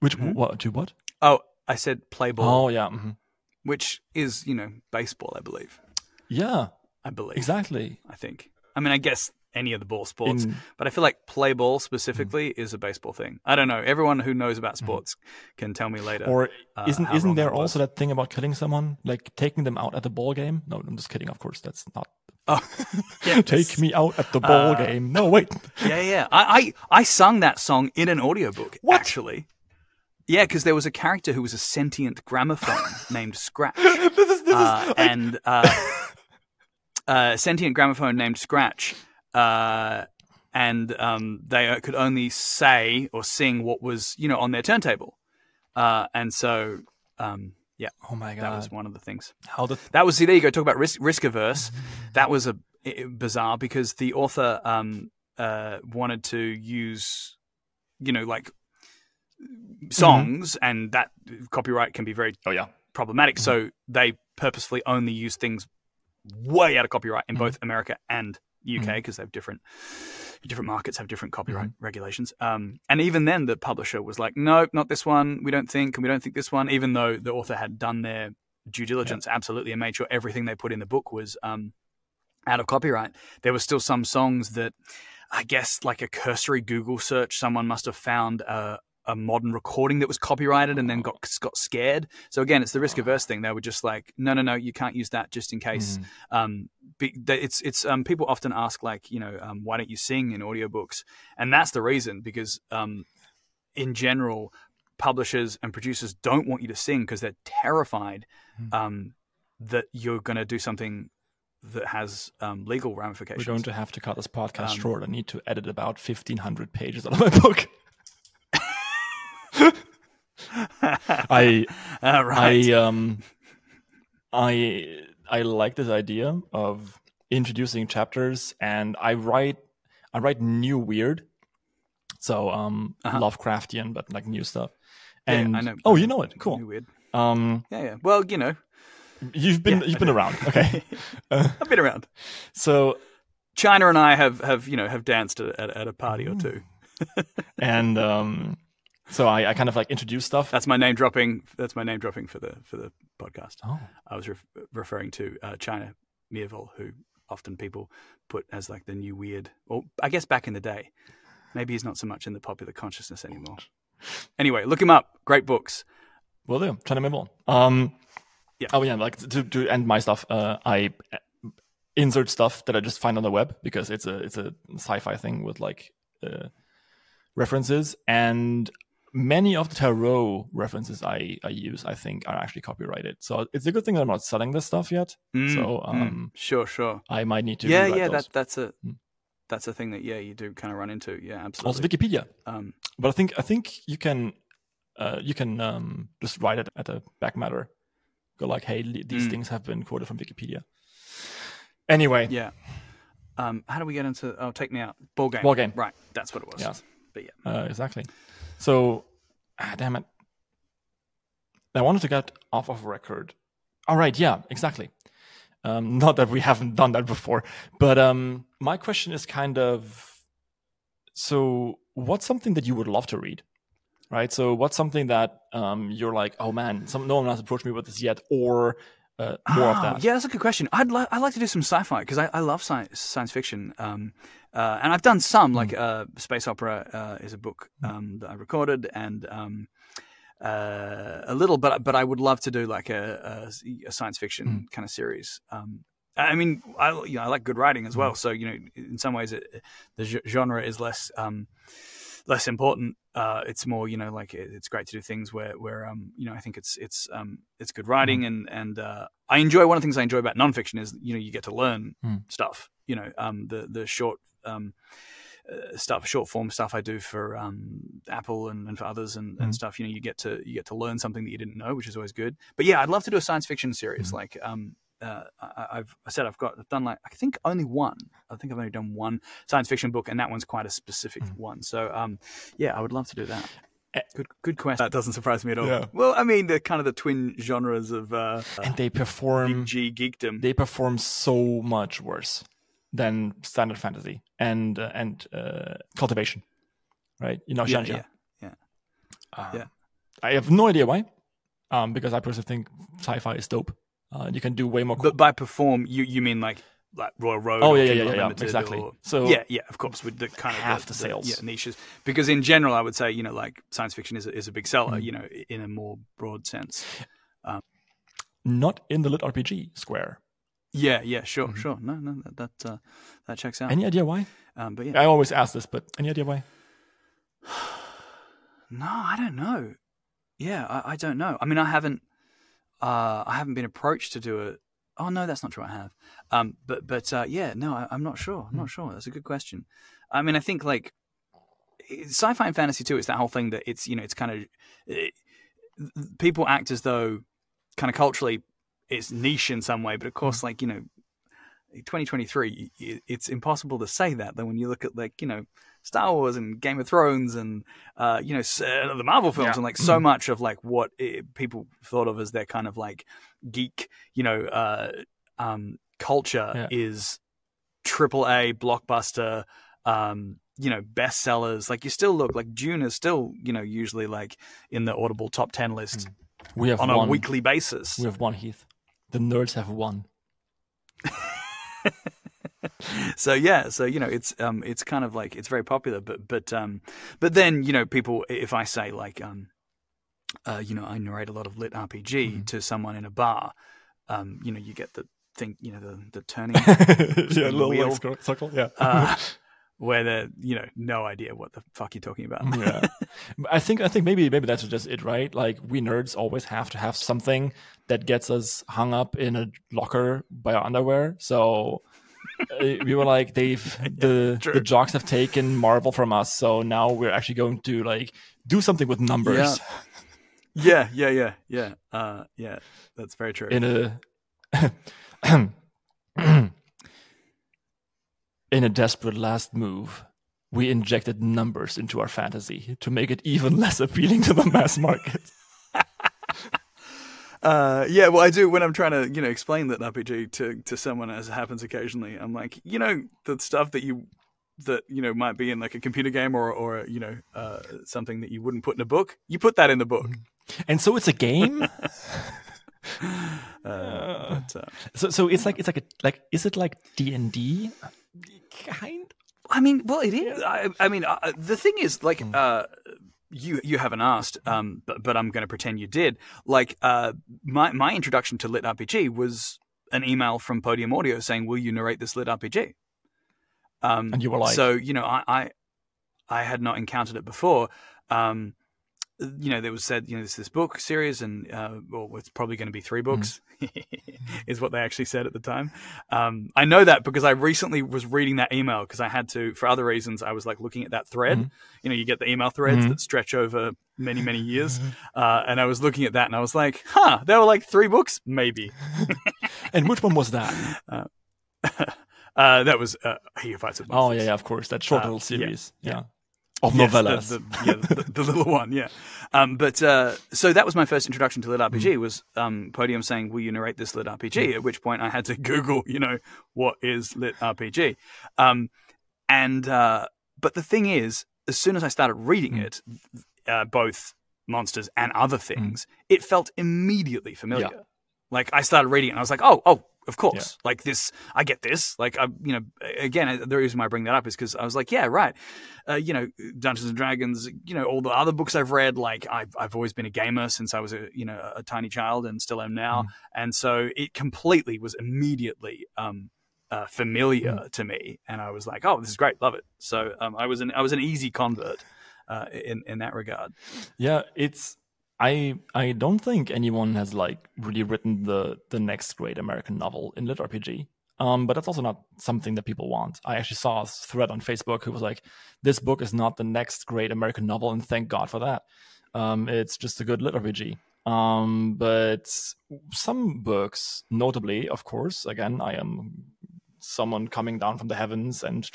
Which Hmm? what to what? Oh, I said play ball, Oh yeah. mhm. which is, you know, baseball, I believe. Yeah, I believe. exactly. I think. I mean, I guess any of the ball sports, In- but I feel like play ball specifically is a baseball thing. I don't know. Everyone who knows about sports can tell me later. Mm-hmm. Or uh, isn't how isn't there that also that thing about killing someone, like taking them out at the ball game? No, I'm just kidding. Of course, that's not. Oh, yes. Take me out at the ball Uh, game. No, wait. Yeah, yeah. I, I, I sung that song in an audiobook, What? actually. Yeah, because there was a character who was a sentient gramophone named Scratch. this is this uh, is. and uh, uh, sentient gramophone named Scratch, uh, and um, they uh, could only say or sing what was you know on their turntable, uh, and so um, yeah, oh my god! that was one of the things. How the That was see, there you go. Talk about risk risk averse. That was a i- bizarre because the author um, uh, wanted to use, you know, like songs, and that copyright can be very oh yeah. problematic. So they purposefully only use things way out of copyright in both America and UK because they have different different markets have different copyright regulations. Um, and even then, the publisher was like, "Nope, not this one. We don't think, and we don't think this one." Even though the author had done their due diligence absolutely and made sure everything they put in the book was um, out of copyright, there were still some songs that I guess, like a cursory Google search, someone must have found a, a modern recording that was copyrighted and then got got scared. So again, it's the risk averse thing. They were just like, no, no, no, you can't use that just in case. Um, be, it's it's um, people often ask like, you know, um, why don't you sing in audiobooks? And that's the reason because um, in general, publishers and producers don't want you to sing because they're terrified um, that you're going to do something that has um, legal ramifications. We're going to have to cut this podcast Um, short. I need to edit about fifteen hundred pages out of my book. I Uh, right. I um I I like this idea of introducing chapters and I write I write new weird. So um Uh-huh. Lovecraftian but like new stuff. Yeah, And I know. oh you know it. Cool. Weird. Um Yeah, yeah. Well, you know, You've been you've been around. Okay. I've been around. So China and I have, have you know have danced at, at, at a party or two. and um, so I, I kind of like introduce stuff. That's my name dropping. That's my name dropping for the for the podcast. Oh. I was ref- referring to uh, China Miéville, who often people put as like the new weird, or I guess back in the day. Maybe he's not so much in the popular consciousness anymore. Anyway, look him up. Great books. Will do. China Miéville. Um, Yeah. Oh yeah, like to to end my stuff, uh, I insert stuff that I just find on the web because it's a it's a sci-fi thing with like uh, references and many of the tarot references I I use I think are actually copyrighted. So it's a good thing that I'm not selling this stuff yet. Mm, So mm. um, Sure, sure. I might need to yeah, yeah. those. That that's a Mm. that's a thing that yeah you do kind of run into. Yeah, absolutely. also Wikipedia. um, But I think I think you can uh, you can um, just write it at a back matter. Go like, hey, these Mm. things have been quoted from Wikipedia. Anyway, yeah. Um, how do we get into? Oh, take me out. Ball game. Ball game. Right. That's what it was. Yes. But yeah. uh, exactly. So, ah, damn it. I wanted to get off of record. All right, yeah, exactly. Um, not that we haven't done that before, but um, my question is kind of so what's something that you would love to read? Right. So what's something that um, you're like, oh man, some, no one has approached me with this yet, or uh, more of Oh, that? Yeah, that's a good question. I'd like I'd like to do some sci-fi because I, I love science science fiction. Um, uh, and I've done some like uh, space opera uh, is a book um, that I recorded and um, uh, a little, but but I would love to do like a, a, a science fiction kind of series. Um, I mean, I you know I like good writing as well. So you know, in some ways, it, the genre is less um, less important. Uh, it's more, you know, like it, it's great to do things where, where, um, you know, I think it's, it's, um, it's good writing, and and uh, I enjoy one of the things I enjoy about nonfiction is, you know, you get to learn Mm. stuff. You know, um, the the short um, uh, stuff, short form stuff I do for um, Apple and, and for others and, and Mm. stuff. You know, you get to you get to learn something that you didn't know, which is always good. But yeah, I'd love to do a science fiction series. Mm. Like, um, uh, I, I've I said I've got I've done like I think only one. I think I've only done one science fiction book, and that one's quite a specific Mm. one. So um, yeah, I would love to do that. Eh. Good, good question. That doesn't surprise me at all. Yeah. Well, I mean, the kind of the twin genres of uh, and they perform big G geekdom. they perform so much worse than standard fantasy and uh, and uh, cultivation, right? You know, yeah, xianxia. yeah. Um, Yeah. I have no idea why, um, because I personally think sci-fi is dope. Uh, you can do way more. Cool. But by perform, you you mean like like Royal Road? Oh, yeah, yeah, yeah, yeah, exactly. or- So- yeah, yeah, of course, with the kind of Half the sales. yeah, niches. Because in general, I would say you know like science fiction is a, is a big seller. Mm. You know, in a more broad sense. Not in the lit RPG square. Yeah, yeah, sure, Mhm. sure. No, no, that that, uh, that checks out. Any idea why? um, but yeah, I always ask this, but any idea why? no, I don't know. Yeah, I, I don't know. I mean, I haven't, uh, I haven't been approached to do it. Oh no, that's not true. I have. Um, but but uh, yeah, no, I, I'm not sure. I'm Hmm. not sure. That's a good question. I mean, I think like sci-fi and fantasy too. It's that whole thing that it's you know it's kind of it, people act as though kind of culturally it's niche in some way, but of course, like you know, 2023, it's impossible to say that. Then when you look at like you know Star Wars and Game of Thrones and uh, you know uh, the Marvel films Yeah. and like so much of like what i people thought of as their kind of like geek, you know, uh, um, culture Yeah. is triple A blockbuster. Um, you know, bestsellers. Like you still look like Dune is still you know usually like in the Audible top ten list We have on one. a weekly basis. We have one Heath. The nerds have won. so yeah so you know it's um it's kind of like it's very popular but but um but then you know people if i say like um uh you know i narrate a lot of lit rpg Mm-hmm. to someone in a bar um you know you get the thing you know the the turning yeah, little wheel. like, circle. Yeah. uh where they're you know no idea what the fuck you're talking about. Yeah. I think I think maybe maybe that's just it, right? Like we nerds always have to have something that gets us hung up in a locker by our underwear. So uh, we were like, they've the the jocks have taken Marvel from us, so now we're actually going to like do something with numbers. Yeah yeah yeah yeah. Uh yeah that's very true. In a in a desperate last move. We injected numbers into our fantasy to make it even less appealing to the mass market. Uh, yeah, well, I do when I'm trying to, you know, explain that RPG to to someone, as happens occasionally. I'm like, you know, the stuff that you that you know might be in like a computer game or or you know uh, something that you wouldn't put in a book. You put that in the book. And so it's a game. Uh, but, uh, so so it's like it's like a like is it like D and D? Kind. I mean, well, it is. I, I mean, uh, the thing is, like, uh, you you haven't asked, um, but but I'm going to pretend you did. Like, uh, my my introduction to lit RPG was an email from Podium Audio saying, "Will you narrate this lit RPG?" Um, And you were like- so you know, I I, I had not encountered it before. Um, you know, there was said, you know, this this book series, and uh, well, it's probably going to be three books, is what they actually said at the time. Um, I know that because I recently was reading that email because I had to, for other reasons, I was like looking at that thread. You know, you get the email threads Mhm. that stretch over many, many years, uh, and I was looking at that, and I was like, huh, there were like three books, maybe. And which one was that? uh, that was uh, He Fights Oh yeah, yeah, of course. That short Uh, little yeah, series. Yeah. Of Yes, the- novellas. The, yeah, the, the little one, yeah. Um, but uh, so that was my first introduction to lit RPG. Mm. Was um, Podium saying, "Will you narrate this lit RPG?" At which point I had to Google, you know, what is lit RPG. Um, and uh, but the thing is, as soon as I started reading Mm. it, uh, both monsters and other things, it felt immediately familiar. Yeah. Like I started reading it, and I was like, "Oh, oh." Of course, like this, I get this. Like I, you know, again, the reason why I bring that up is because I was like, yeah, right. Uh, you know, Dungeons and Dragons. You know, all the other books I've read. Like I've, I've always been a gamer since I was a, you know, a tiny child, and still am now. And so it completely was immediately um, uh, familiar to me, and I was like, oh, this is great, love it. So um, I was an, I was an easy convert uh, in in that regard. Yeah, it's I I don't think anyone has like really written the the next great American novel in lit RPG. Um, but that's also not something that people want. I actually saw a thread on Facebook who was like, "This book is not the next great American novel," and thank God for that. Um, it's just a good lit RPG. Um, but some books, notably, of course, again, I am someone coming down from the heavens and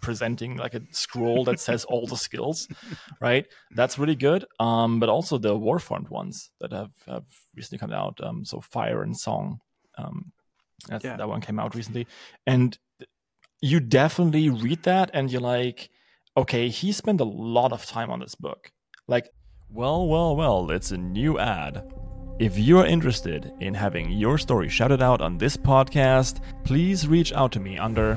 presenting like a scroll that says all the skills, right? That's really good. Um, but also the Warformed ones that have, have recently come out. Um, so Fire and Song, um, that's, Yeah. that one came out recently, and you definitely read that and you're like, okay, he spent a lot of time on this book. Like, Well, well, well, it's a new ad. If you're interested in having your story shouted out on this podcast, please reach out to me under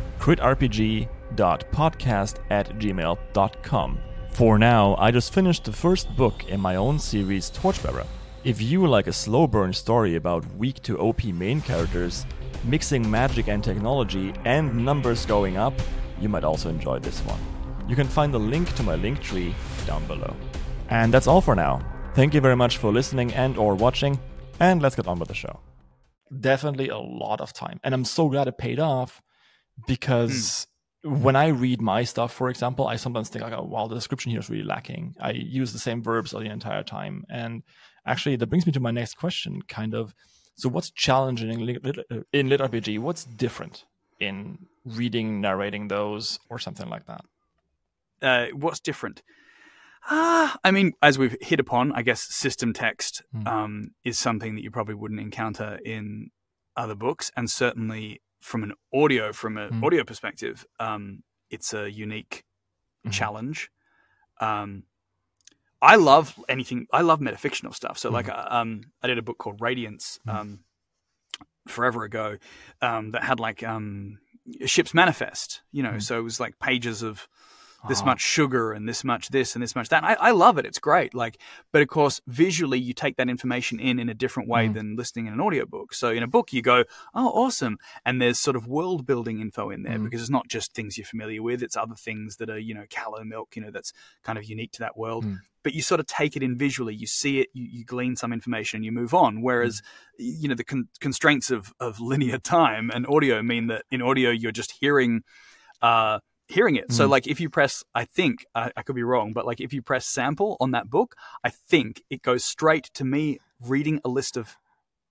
critrpg.podcast at gmail.com. For now, I just finished the first book in my own series, Torchbearer. If you like a slow burn story about weak to OP main characters, mixing magic and technology, and numbers going up, you might also enjoy this one. You can find the link to my link tree down below. And that's all for now. Thank you very much for listening and or watching, and let's get on with the show. definitely a lot of time. And I'm so glad it paid off because hmm. When I read my stuff, for example, I sometimes think like, oh, wow, the description here is really lacking. I use the same verbs all the entire time. And actually, that brings me to my next question kind of. So, what's challenging in lit, uh, in lit RPG? What's different in reading, narrating those, or something like that? uh, what's different? Ah, I mean, as we've hit upon, I guess system text Hmm. um, is something that you probably wouldn't encounter in other books, and certainly from an audio, from an Hmm. audio perspective, um, it's a unique Mhm. challenge. Um, I love anything. I love metafictional stuff. So, like, Mm-hmm. uh, um, I did a book called Radiance um, forever ago um, that had like um, a ship's manifest. You know, Mm. so it was like pages of this Ah. much sugar and this much this and this much that. I, I love it. It's great. Like, but of course, visually, you take that information in in a different way Mhm. than listening in an audiobook. So in a book, you go, oh, awesome. And there's sort of world building info in there Mhm. because it's not just things you're familiar with. It's other things that are, you know, callow milk, you know, that's kind of unique to that world. Mm. But you sort of take it in visually. You see it, you, you glean some information, and you move on. Whereas, you know, the con- constraints of, of linear time and audio mean that in audio, you're just hearing, uh, hearing it. So Mm. like if you press, I think I, I could be wrong, but like if you press sample on that book, I think it goes straight to me reading a list of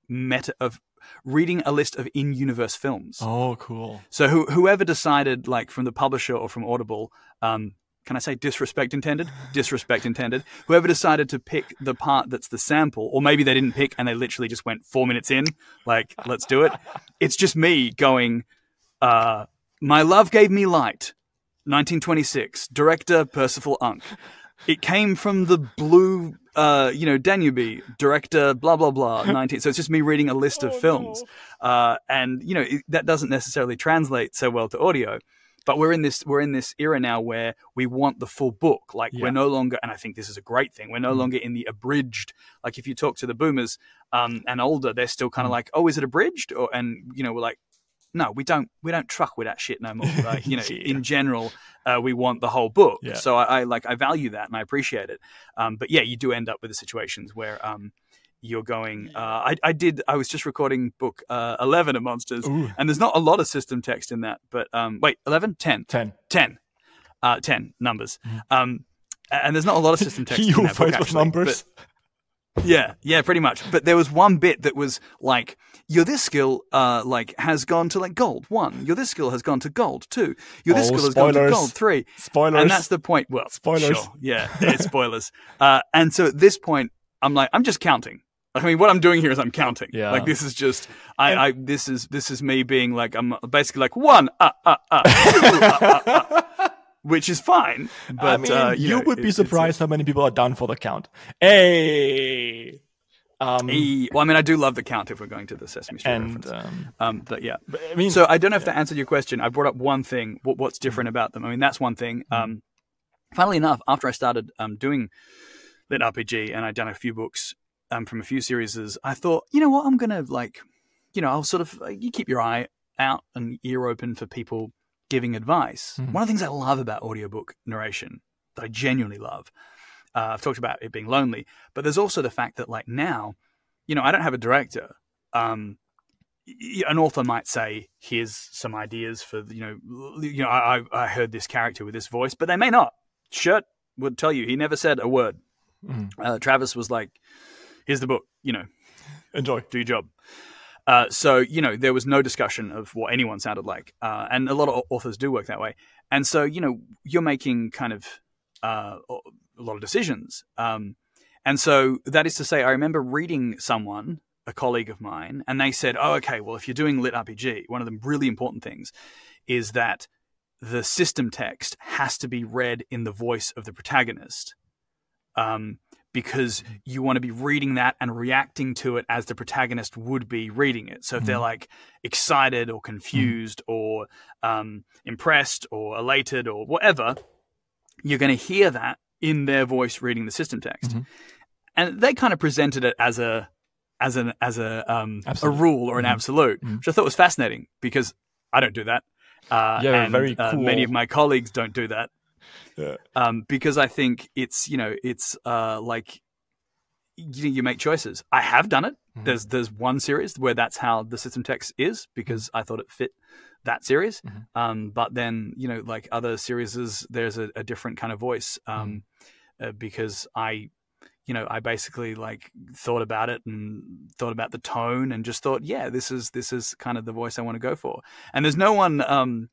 meta of reading a list of in-universe films. Oh, cool. So who, whoever decided, like from the publisher or from Audible, um, can I say disrespect intended? Disrespect intended. Whoever decided to pick the part that's the sample, or maybe they didn't pick and they literally just went four minutes in, like, let's do it. It's just me going, uh, My Love Gave Me Light, 1926, director Percival Unk. It came from the blue, uh, you know, Danube, director, blah, blah, blah, 19. So it's just me reading a list of Oh, films. Uh, and, you know, it, that doesn't necessarily translate so well to audio but we're in this we're in this era now where we want the full book like Yeah. we're no longer and i think this is a great thing we're no Mm. longer in the abridged like if you talk to the boomers um, and older they're still kind of Mm. like oh is it abridged or and you know we're like no we don't we don't truck with that shit no more like you know Yeah. in general uh, we want the whole book Yeah. so I, I like i value that and i appreciate it um, but yeah you do end up with the situations where um, you're going uh, I, I did i was just recording book uh, 11 of monsters Ooh, and there's not a lot of system text in that but um, wait 11 10 ten. 10 uh 10 numbers Mhm. um and there's not a lot of system text He in that book, with actually, numbers. but- yeah yeah pretty much. But there was one bit that was like your this skill uh like has gone to like gold. One your this skill has gone to gold. Two your this Oh, skill has gone to gold. Three. Spoilers. and that's the point. Well Spoilers. sure. Yeah it's spoilers. Uh and so at this point i'm like i'm just counting. I mean, what I'm doing here is I'm counting. Yeah. Like this is just, I, I, this is, this is me being like, I'm basically like one, uh, uh, uh, two, uh, uh, uh, which is fine. But I mean, uh, you, know, would it- be surprised how many people are down for the count. Hey. Um, E- well, I mean, I do love the count if we're going to the Sesame Street and reference. um, Um, but yeah. but, I mean, So I don't know if that answered your question. I brought up one thing. What, what's different Mm-hmm. about them? I mean, that's one thing. Um, funnily enough, after I started um, doing Lit RPG and I'd done a few books um, from a few series, I thought, you know what, I'm gonna like, you know, I'll sort of you keep your eye out and ear open for people giving advice. Mhm. One of the things I love about audiobook narration that I genuinely love. Uh, I've talked about it being lonely, but there's also the fact that like now, you know, I don't have a director. Um, an author might say, "Here's some ideas for you know, you know, I, I heard this character with this voice," but they may not. Shirt would tell you he never said a word. mhm. Uh, Travis was like, "Here's the book, you know, enjoy. do your job." Uh, so you know there was no discussion of what anyone sounded like, uh, and a lot of authors do work that way. And so you know you're making kind of uh, a lot of decisions. Um, and so that is to say, I remember reading someone, a colleague of mine, and they said, "Oh, okay, well, if you're doing lit RPG, one of the really important things is that the system text has to be read in the voice of the protagonist." Um, because you want to be reading that and reacting to it as the protagonist would be reading it. So if they're like excited or confused or um, impressed or elated or whatever, you're going to hear that in their voice reading the system text. Mhm. And they kind of presented it as a as an as a um, a rule or an Mhm. absolute, Mhm. which I thought was fascinating because I don't do that. Uh, Yeah, and, very uh, many of my colleagues don't do that Yeah. um, because I think it's you know it's uh, like you, you make choices. I have done it. Mhm. There's there's one series where that's how the system text is because I thought it fit that series. Mhm. Um, but then you know like other series, there's a, a different kind of voice um, uh, because I. You know, I basically like thought about it and thought about the tone and just thought, yeah, this is this is kind of the voice I want to go for. And there's no one, um,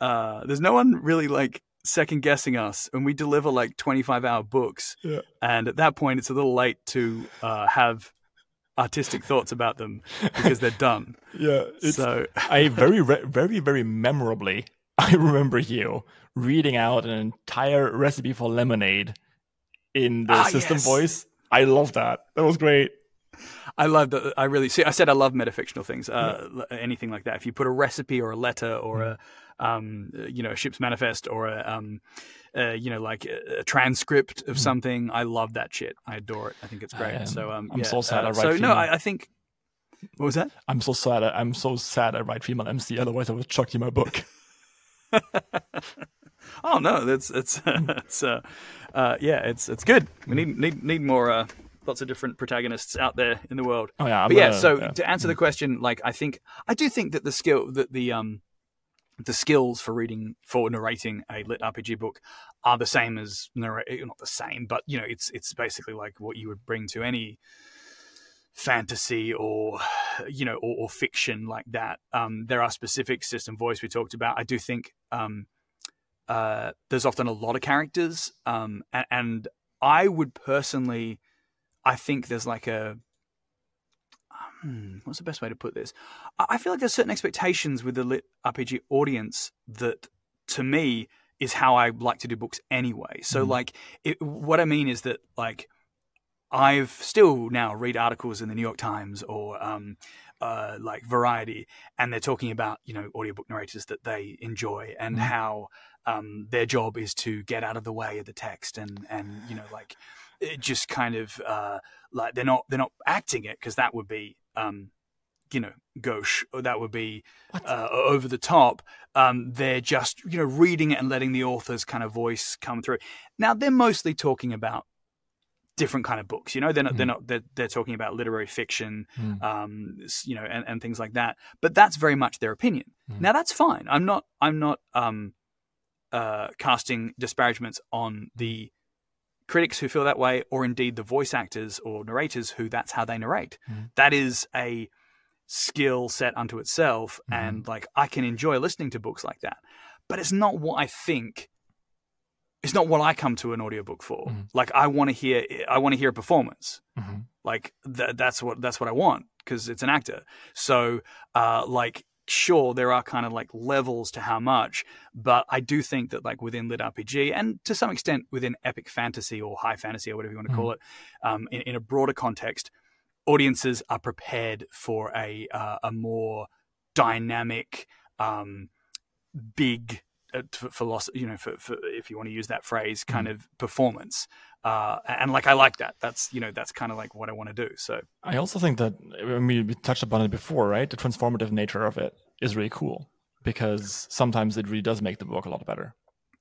uh, there's no one really like second guessing us and we deliver like 25 hour books Yeah. and at that point it's a little late to uh, have artistic thoughts about them because they're done Yeah. So I very, re- very, very memorably, I remember you reading out an entire recipe for lemonade in the Ah, system yes. voice. I love that. That was great. I love that i really see i said i love metafictional things uh, l- anything like that if you put a recipe or a letter or a um, you know a ship's manifest or a um, uh, you know like a, a transcript of something i love that shit i adore it i think it's great so um I'm yeah, so sad uh, I write so no. I, I think what was that I'm so sad. I- I'm so sad. I write female MC. Otherwise, I would chuck you my book. Oh no, that's it's it's uh, uh, yeah, it's it's good. We need need need more uh, lots of different protagonists out there in the world. Oh yeah. I'm but yeah, gonna- so yeah. to answer the question, like I think I do think that the skill that the um the skills for reading for narrating a lit RPG book are the same as narrate not the same, but you know it's it's basically like what you would bring to any fantasy or you know or, or fiction like that. Um, there are specific system voice we talked about. I do think um, uh, there's often a lot of characters, um, and, and I would personally, I think there's like a hmm, what's the best way to put this? I feel like there's certain expectations with the lit RPG audience that, to me, is how I like to do books anyway. So, Mhm. like, it, what I mean is that, like, I've still now read articles in the New York Times or um, uh, like Variety, and they're talking about you know audiobook narrators that they enjoy and Mhm. how um, their job is to get out of the way of the text and and you know like it just kind of uh, like they're not they're not acting it because that would be um, you know gauche or that would be uh, over the top. Um, they're just you know reading it and letting the author's kind of voice come through. Now they're mostly talking about different kind of books. You know, they're not they're not they're, they're talking about literary fiction, Mm. um, you know, and, and things like that. But that's very much their opinion. Mm. Now that's fine. I'm not I'm not um, uh, casting disparagements on the critics who feel that way, or indeed the voice actors or narrators who that's how they narrate. Mhm. That is a skill set unto itself, Mhm. and like I can enjoy listening to books like that. But it's not what I think. It's not what I come to an audiobook for. Mhm. Like I want to hear, I want to hear a performance Mhm. like th- that's what that's what I want because it's an actor. So uh, like sure there are kind of like levels to how much, but I do think that like within lit RPG and to some extent within epic fantasy or high fantasy or whatever you want to call it, um, in, in a broader context, audiences are prepared for a uh, a more dynamic, um, big. Uh, for, for loss, you know, for, for if you want to use that phrase, kind of performance, uh, and like I like that. That's you know that's kind of like what I want to do. So I also think that I mean, we touched upon it before, right? The transformative nature of it is really cool because sometimes it really does make the book a lot better.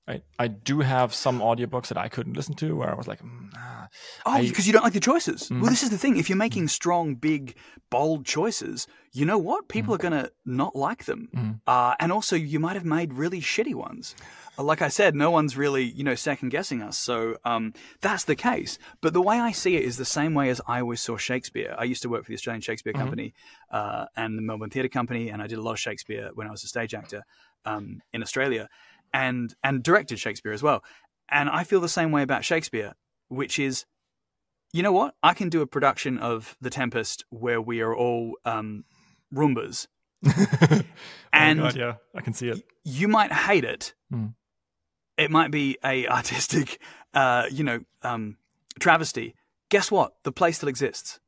Right? I do have some audiobooks that I couldn't listen to where I was like, mm, ah. Oh, because you don't like the choices. Mhm. Well, this is the thing. If you're making strong, big, bold choices, you know what? People are going to not like them. Mhm. Uh, and also, you might have made really shitty ones. Like I said, no one's really, you know, second guessing us. So um, that's the case. But the way I see it is the same way as I always saw Shakespeare. I used to work for the Australian Shakespeare Mhm. Company uh, and the Melbourne Theatre Company, and I did a lot of Shakespeare when I was a stage actor um, in Australia, and and directed Shakespeare as well. And I feel the same way about Shakespeare, which is, you know what? I can do a production of The Tempest where we are all um, Roombas. Oh And- God, yeah, I can see it. You might hate it. Hmm. It might be a artistic, uh, you know, um, travesty. Guess what? The play still exists.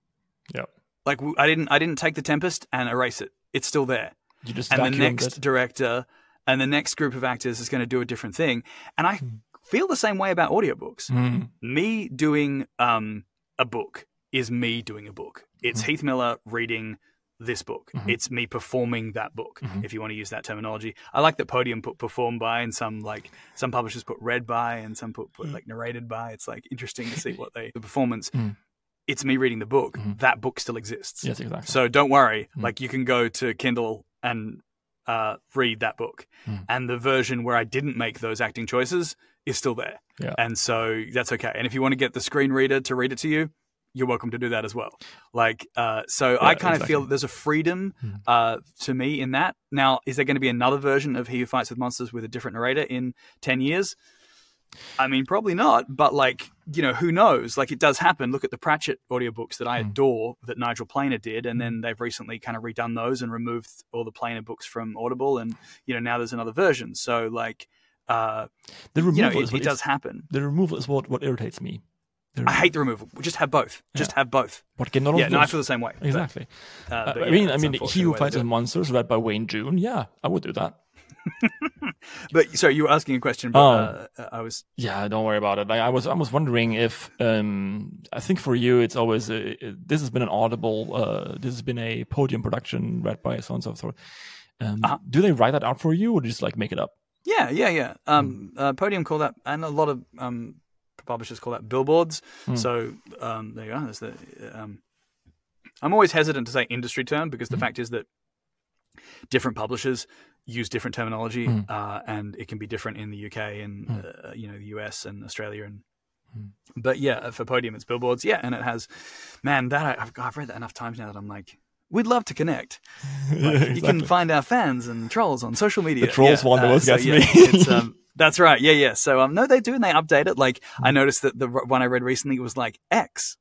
Yep. Like I didn't, I didn't take The Tempest and erase it. It's still there. You just and the next it. director and the next group of actors is going to do a different thing. And I feel the same way about audiobooks. Mm. Me doing um, a book is me doing a book. It's Mhm. Heath Miller reading this book. Mhm. It's me performing that book, Mhm. if you want to use that terminology. I like that Podium put performed by, and some like some publishers put read by, and some put, put Mm. like narrated by. It's like interesting to see what they the performance. Mm. It's me reading the book. Mhm. That book still exists. Yes, exactly. So don't worry. Mm. Like you can go to Kindle and uh, read that book, Mm. and the version where I didn't make those acting choices is still there. Yeah. And so that's okay. And if you want to get the screen reader to read it to you, you're welcome to do that as well. Like, uh, so I kind of feel that there's a freedom Mm. uh, to me in that. Now, is there going to be another version of He Who Fights with Monsters with a different narrator in 10 years? I mean, probably not, but like, you know, who knows? Like, it does happen. Look at the Pratchett audiobooks that I Mm. adore that Nigel Planer did, and then they've recently kind of redone those and removed all the Planer books from Audible, and, you know, now there's another version. So, like, uh, the you know, removal it, is what it does happen. The removal is what, what irritates me. I hate the removal. Just have both. Just have both. what game not Yeah, no, I feel the same way. Exactly. uh, Uh, but I yeah, mean, I mean, He Who Fights do. Monsters, read by Wayne June. Yeah, I would do that. But sorry, you were asking a question, but Oh. uh, I was. Yeah, don't worry about it. Like, I was, I was wondering if, um, I think for you, it's always a, this has been an audible, uh, this has been a podium production read by so and so forth. Um, Uh-huh. Do they write that out for you, or just like make it up? Yeah, yeah, yeah. Um, Hmm. uh, Podium call that, and a lot of um, publishers call that billboards. Hmm. So um, there you go. That's the. Um, I'm always hesitant to say industry term because the Mhm. fact is that different publishers use different terminology, Hmm. uh, and it can be different in the UK and Hmm. uh, you know the US and Australia and. Hmm. But yeah, for Podium, it's billboards. Yeah, and it has, man, that I've, I've read that enough times now that I'm like, we'd love to connect. Yeah, Like, You can find our fans and trolls on social media. The trolls Yeah, one that uh, so gets yeah, me. it's, um, That's right. Yeah, yeah. So um, no, they do, and they update it. Like I Hmm. noticed that the one I read recently was like X,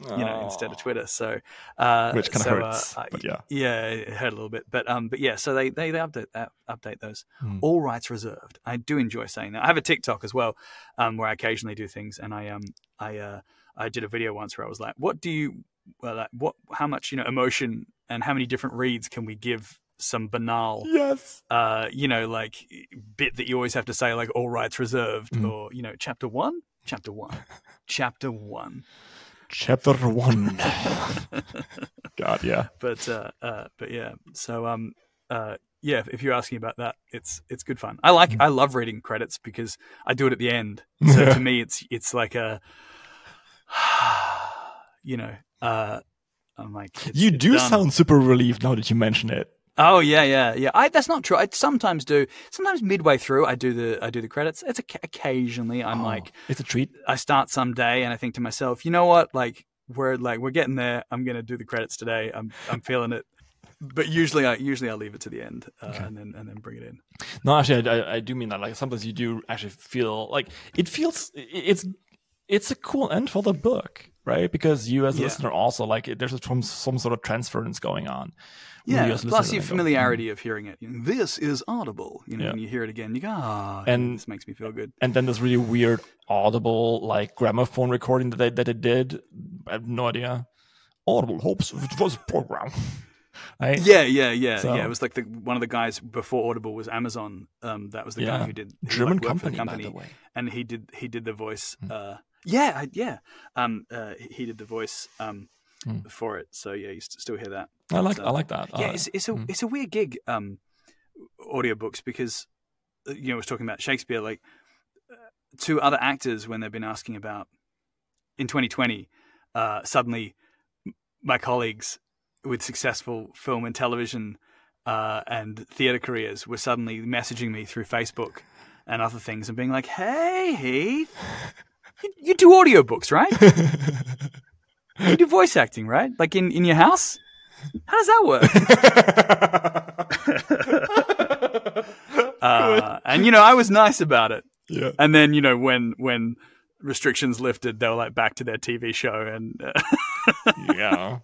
you know, instead of Twitter. So uh, which kind of so, hurts. Uh, but yeah, yeah, it hurt a little bit, but um, but yeah. So they they, they update that update those. Hmm. All rights reserved. I do enjoy saying that. I have a TikTok as well, um, where I occasionally do things, and I um I uh I did a video once where I was like, what do you well like what how much you know emotion and how many different reads can we give some banal yes. uh, you know, like bit that you always have to say, like all rights reserved, Mhm. or you know, chapter one, chapter one, chapter one. Chapter one. God, yeah. But uh, uh, but yeah, so um, uh, yeah, if you're asking about that, it's it's good fun. I like I love reading credits because I do it at the end. So to me, it's it's like a, you know, uh, I'm like you do sound super relieved now that you mention it. Oh yeah, yeah, yeah. I, that's not true. I sometimes do. Sometimes midway through, I do the I do the credits. It's a, occasionally I'm Oh, like it's a treat. I start some day and I think to myself, you know what? Like we're like we're getting there. I'm gonna do the credits today. I'm I'm feeling it. But usually I usually I leave it to the end uh, Okay. and then and then bring it in. No, actually, I, I, I do mean that. Like sometimes you do actually feel like it feels it's it's a cool end for the book, right? Because you as a Yeah. listener also like there's a, some some sort of transference going on. Yeah. you Plus your then go, familiarity of hearing it. This is audible. You know, Yeah. when you hear it again, you go, ah, And- this makes me feel good. and then this really weird audible like gramophone recording that they that it did. I have no idea. Audible hopes it was a program. Right? Yeah, yeah, yeah, So- yeah. It was like the one of the guys before Audible was Amazon. Um, that was the Yeah. guy who did who, German like, company, company. by the way. and he did he did the voice. Hmm. Uh, yeah, I, yeah. Um, uh, he did the voice um, Hmm. for it. So yeah, you st- still hear that. I like So- I like that. yeah, Uh, it's it's a hmm. it's a weird gig. Um, audiobooks because uh, you know I was talking about Shakespeare. Like uh, to other actors when they've been asking about in 2020, uh, suddenly my colleagues with successful film and television uh, and theater careers were suddenly messaging me through Facebook and other things and being like, "Hey, Heath, you, do audiobooks, right? You do voice acting, right? Like in, in your house? How does that work?" uh, and you know, I was nice about it. yeah. And then you know, when when restrictions lifted, they were like back to their TV show and uh, yeah.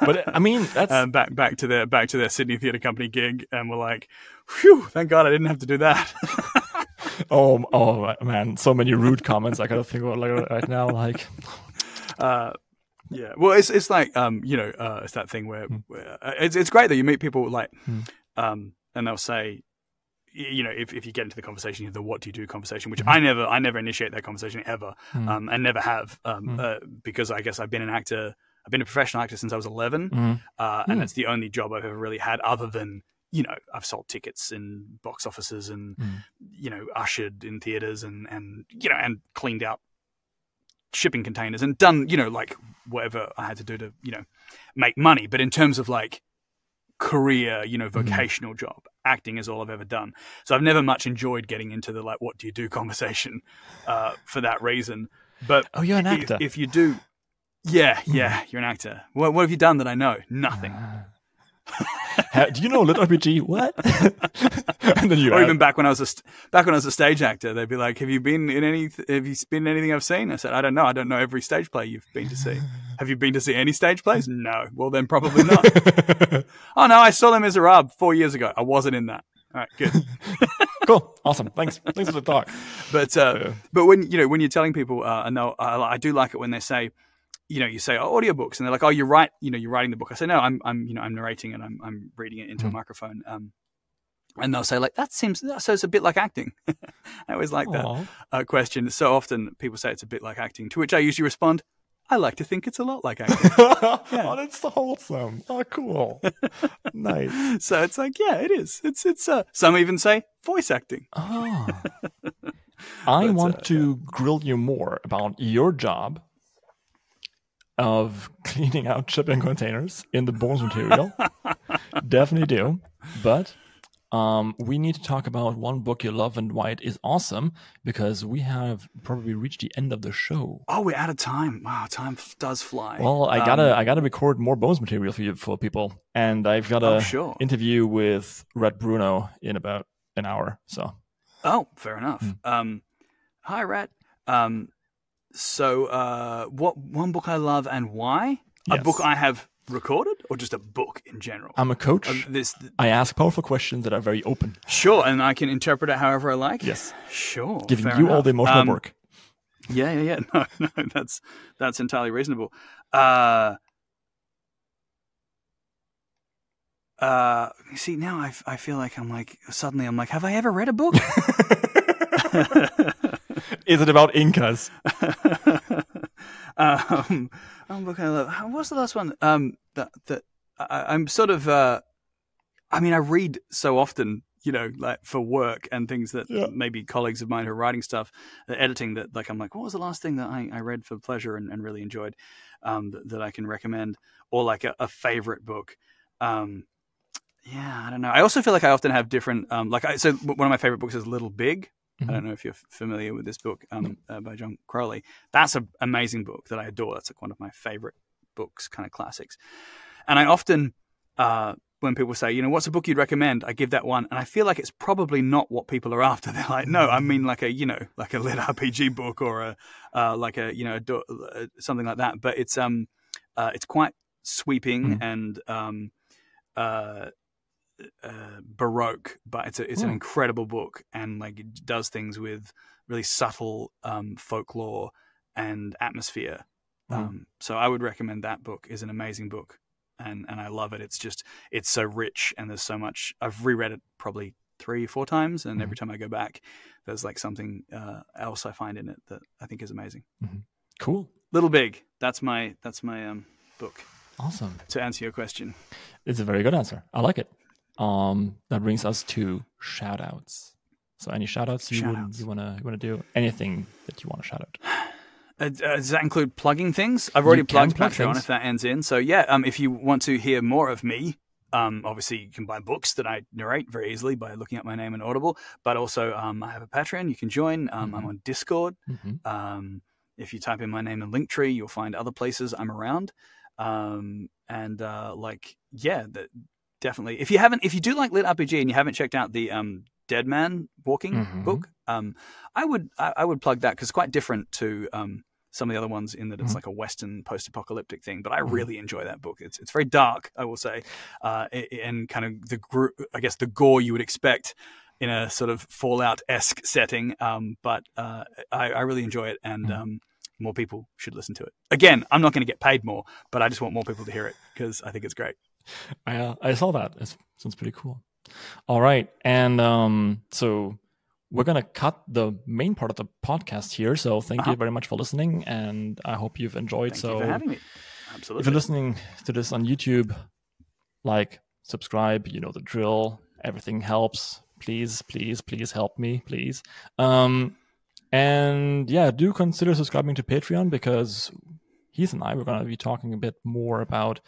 But I mean, that's um, back back to their back to their Sydney Theatre Company gig, and we're like, "Phew! Thank God I didn't have to do that." Oh oh man, so many rude comments I gotta think about like right now. Like uh, yeah, well, it's it's like um, you know, uh, it's that thing where, where uh, it's it's great that you meet people like, Hmm. um, and they'll say, you know, if, if you get into the conversation, the what do you do conversation, which I never I never initiate that conversation ever, Hmm. um, and never have, um, Hmm. uh, because I guess I've been an actor, I've been a professional actor since I was eleven, Mhm. uh, and Hmm. it's the only job I've ever really had other than you know I've sold tickets in box offices and Hmm. you know ushered in theaters and and you know and cleaned out shipping containers and done you know like whatever I had to do to you know make money. But in terms of like career you know Mhm. vocational job acting is all I've ever done. So I've never much enjoyed getting into the like what do you do conversation uh, for that reason. But Oh, you're an actor. if, you do yeah yeah you're an actor. What, what have you done that I know? Nothing. Ha- do you know Little RPG? What? and then you or even back when I was a st- back when I was a stage actor, they'd be like, "Have you been in any? Have you been in anything I've seen?" I said, "I don't know. I don't know every stage play you've been to see. Have you been to see any stage plays? No. Well, then probably not. oh no, I saw Les Miserables four years ago. I wasn't in that. All right, good. cool, awesome. Thanks, thanks for the talk. But uh, Yeah. but when you know when you're telling people, uh, I know I, I do like it when they say, you know, you say oh, audiobooks, and they're like, oh, you're right. You know, you're writing the book. I say no, I'm I'm you know I'm narrating and I'm I'm reading it into a Mhm. microphone. Um, and they'll say like that seems so it's a bit like acting. I always like that. Uh, question. So often people say it's a bit like acting, to which I usually respond, I like to think it's a lot like acting. oh, that's so wholesome. Oh, cool. nice. so it's like, yeah, it is. It's it's. Uh, some even say voice acting. Oh. I want uh, to grill you more about your job of cleaning out shipping containers in the bones material. Definitely do. But um, we need to talk about one book you love and why it is awesome because we have probably reached the end of the show. Oh, we're out of time. Wow, time f- does fly. Well, I gotta Um, I gotta record more bones material for you for people, and I've got Oh, a sure. interview with Rhett Bruno in about an hour. So Oh, fair enough. Hmm. Um, hi, Rhett. Um, so, uh, what one book I love and why? A book I have recorded, or just a book in general? I'm a coach. Uh, this I ask powerful questions that are very open, sure, and I can interpret it however I like. Yes. sure. giving you all the emotional Um, work. Yeah, yeah, yeah. No, no, that's that's entirely reasonable. Uh, uh, see, now I, f- I feel like I'm like suddenly I'm like, have I ever read a book? Is it about Incas? um, um, book I love. How- What's the last one? Um, that that I, I'm sort of. Uh, I mean, I read so often, you know, like for work and things that Yeah. maybe colleagues of mine who are writing stuff, uh, editing that, like, I'm like, what was the last thing that I, I read for pleasure and, and really enjoyed um, that, that I can recommend, or like a, a favorite book. Um, yeah, I don't know. I also feel like I often have different, um, like, I, so one of my favorite books is Little Big. I Mhm. don't know if you're familiar with this book um, uh, by John Crowley. That's an amazing book that I adore. That's like one of my favorite books, kind of classics. And I often, uh, when people say, you know, what's a book you'd recommend? I give that one, and I feel like it's probably not what people are after. They're like, no, I mean like a, you know, like a lit RPG book or a, uh, like a, you know, a uh, something like that. But it's um, uh, it's quite sweeping Mhm. and um, uh, baroque, but it's a, it's an Hmm. incredible book and like it does things with really subtle um, folklore and atmosphere. Hmm. Um, so I would recommend that book. is an amazing book, and and I love it. It's just it's so rich and there's so much. I've reread it probably three four times, and every time I go back, there's like something uh, else I find in it that I think is amazing. Cool. Little Big. That's my that's my um, book. Awesome. To answer your question, It's a very good answer. I like it. Um, that brings us to shout outs. So any shout outs you, you wanna you wanna do? Anything that you wanna shout out? Uh, uh, does that include plugging things? I've already You plugged plug Patreon things. if that ends in. So yeah, um, if you want to hear more of me, um, obviously you can buy books that I narrate very easily by looking up my name in Audible. But also, um, I have a Patreon you can join. Um, I'm Mhm. on Discord. hmm Um, if you type in my name in Linktree, you'll find other places I'm around. Um, and uh, like, yeah, that definitely. If you haven't, if you do like lit RPG and you haven't checked out the um, Dead Man Walking Mhm. book, um, I would I, I would plug that because it's quite different to um, some of the other ones in that it's Mhm. like a Western post-apocalyptic thing. But I Mhm. really enjoy that book. It's it's very dark, I will say, uh, and kind of the I guess the gore you would expect in a sort of Fallout esque setting. Um, but uh, I, I really enjoy it, and Mhm. um, more people should listen to it. Again, I'm not going to get paid more, but I just want more people to hear it because I think it's great. I uh, I saw that. It sounds pretty cool. All right, and um, so we're gonna cut the main part of the podcast here. So thank Uh-huh. you very much for listening, and I hope you've enjoyed. Thank so you for having me. Absolutely. If you're listening to this on YouTube, like, subscribe. You know the drill. Everything helps. Please, please, please help me, please. Um, and yeah, do consider subscribing to Patreon because Heath and I were going to be talking a bit more about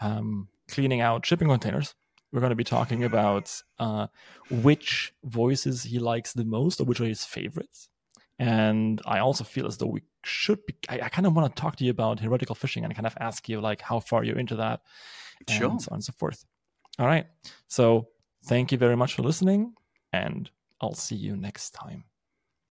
um, cleaning out shipping containers. We're going to be talking about uh, which voices he likes the most or which are his favorites. And I also feel as though we should be. I, I kind of want to talk to you about heretical fishing and kind of ask you like how far you're into that, and Sure. so on and so forth. All right. So thank you very much for listening, and I'll see you next time.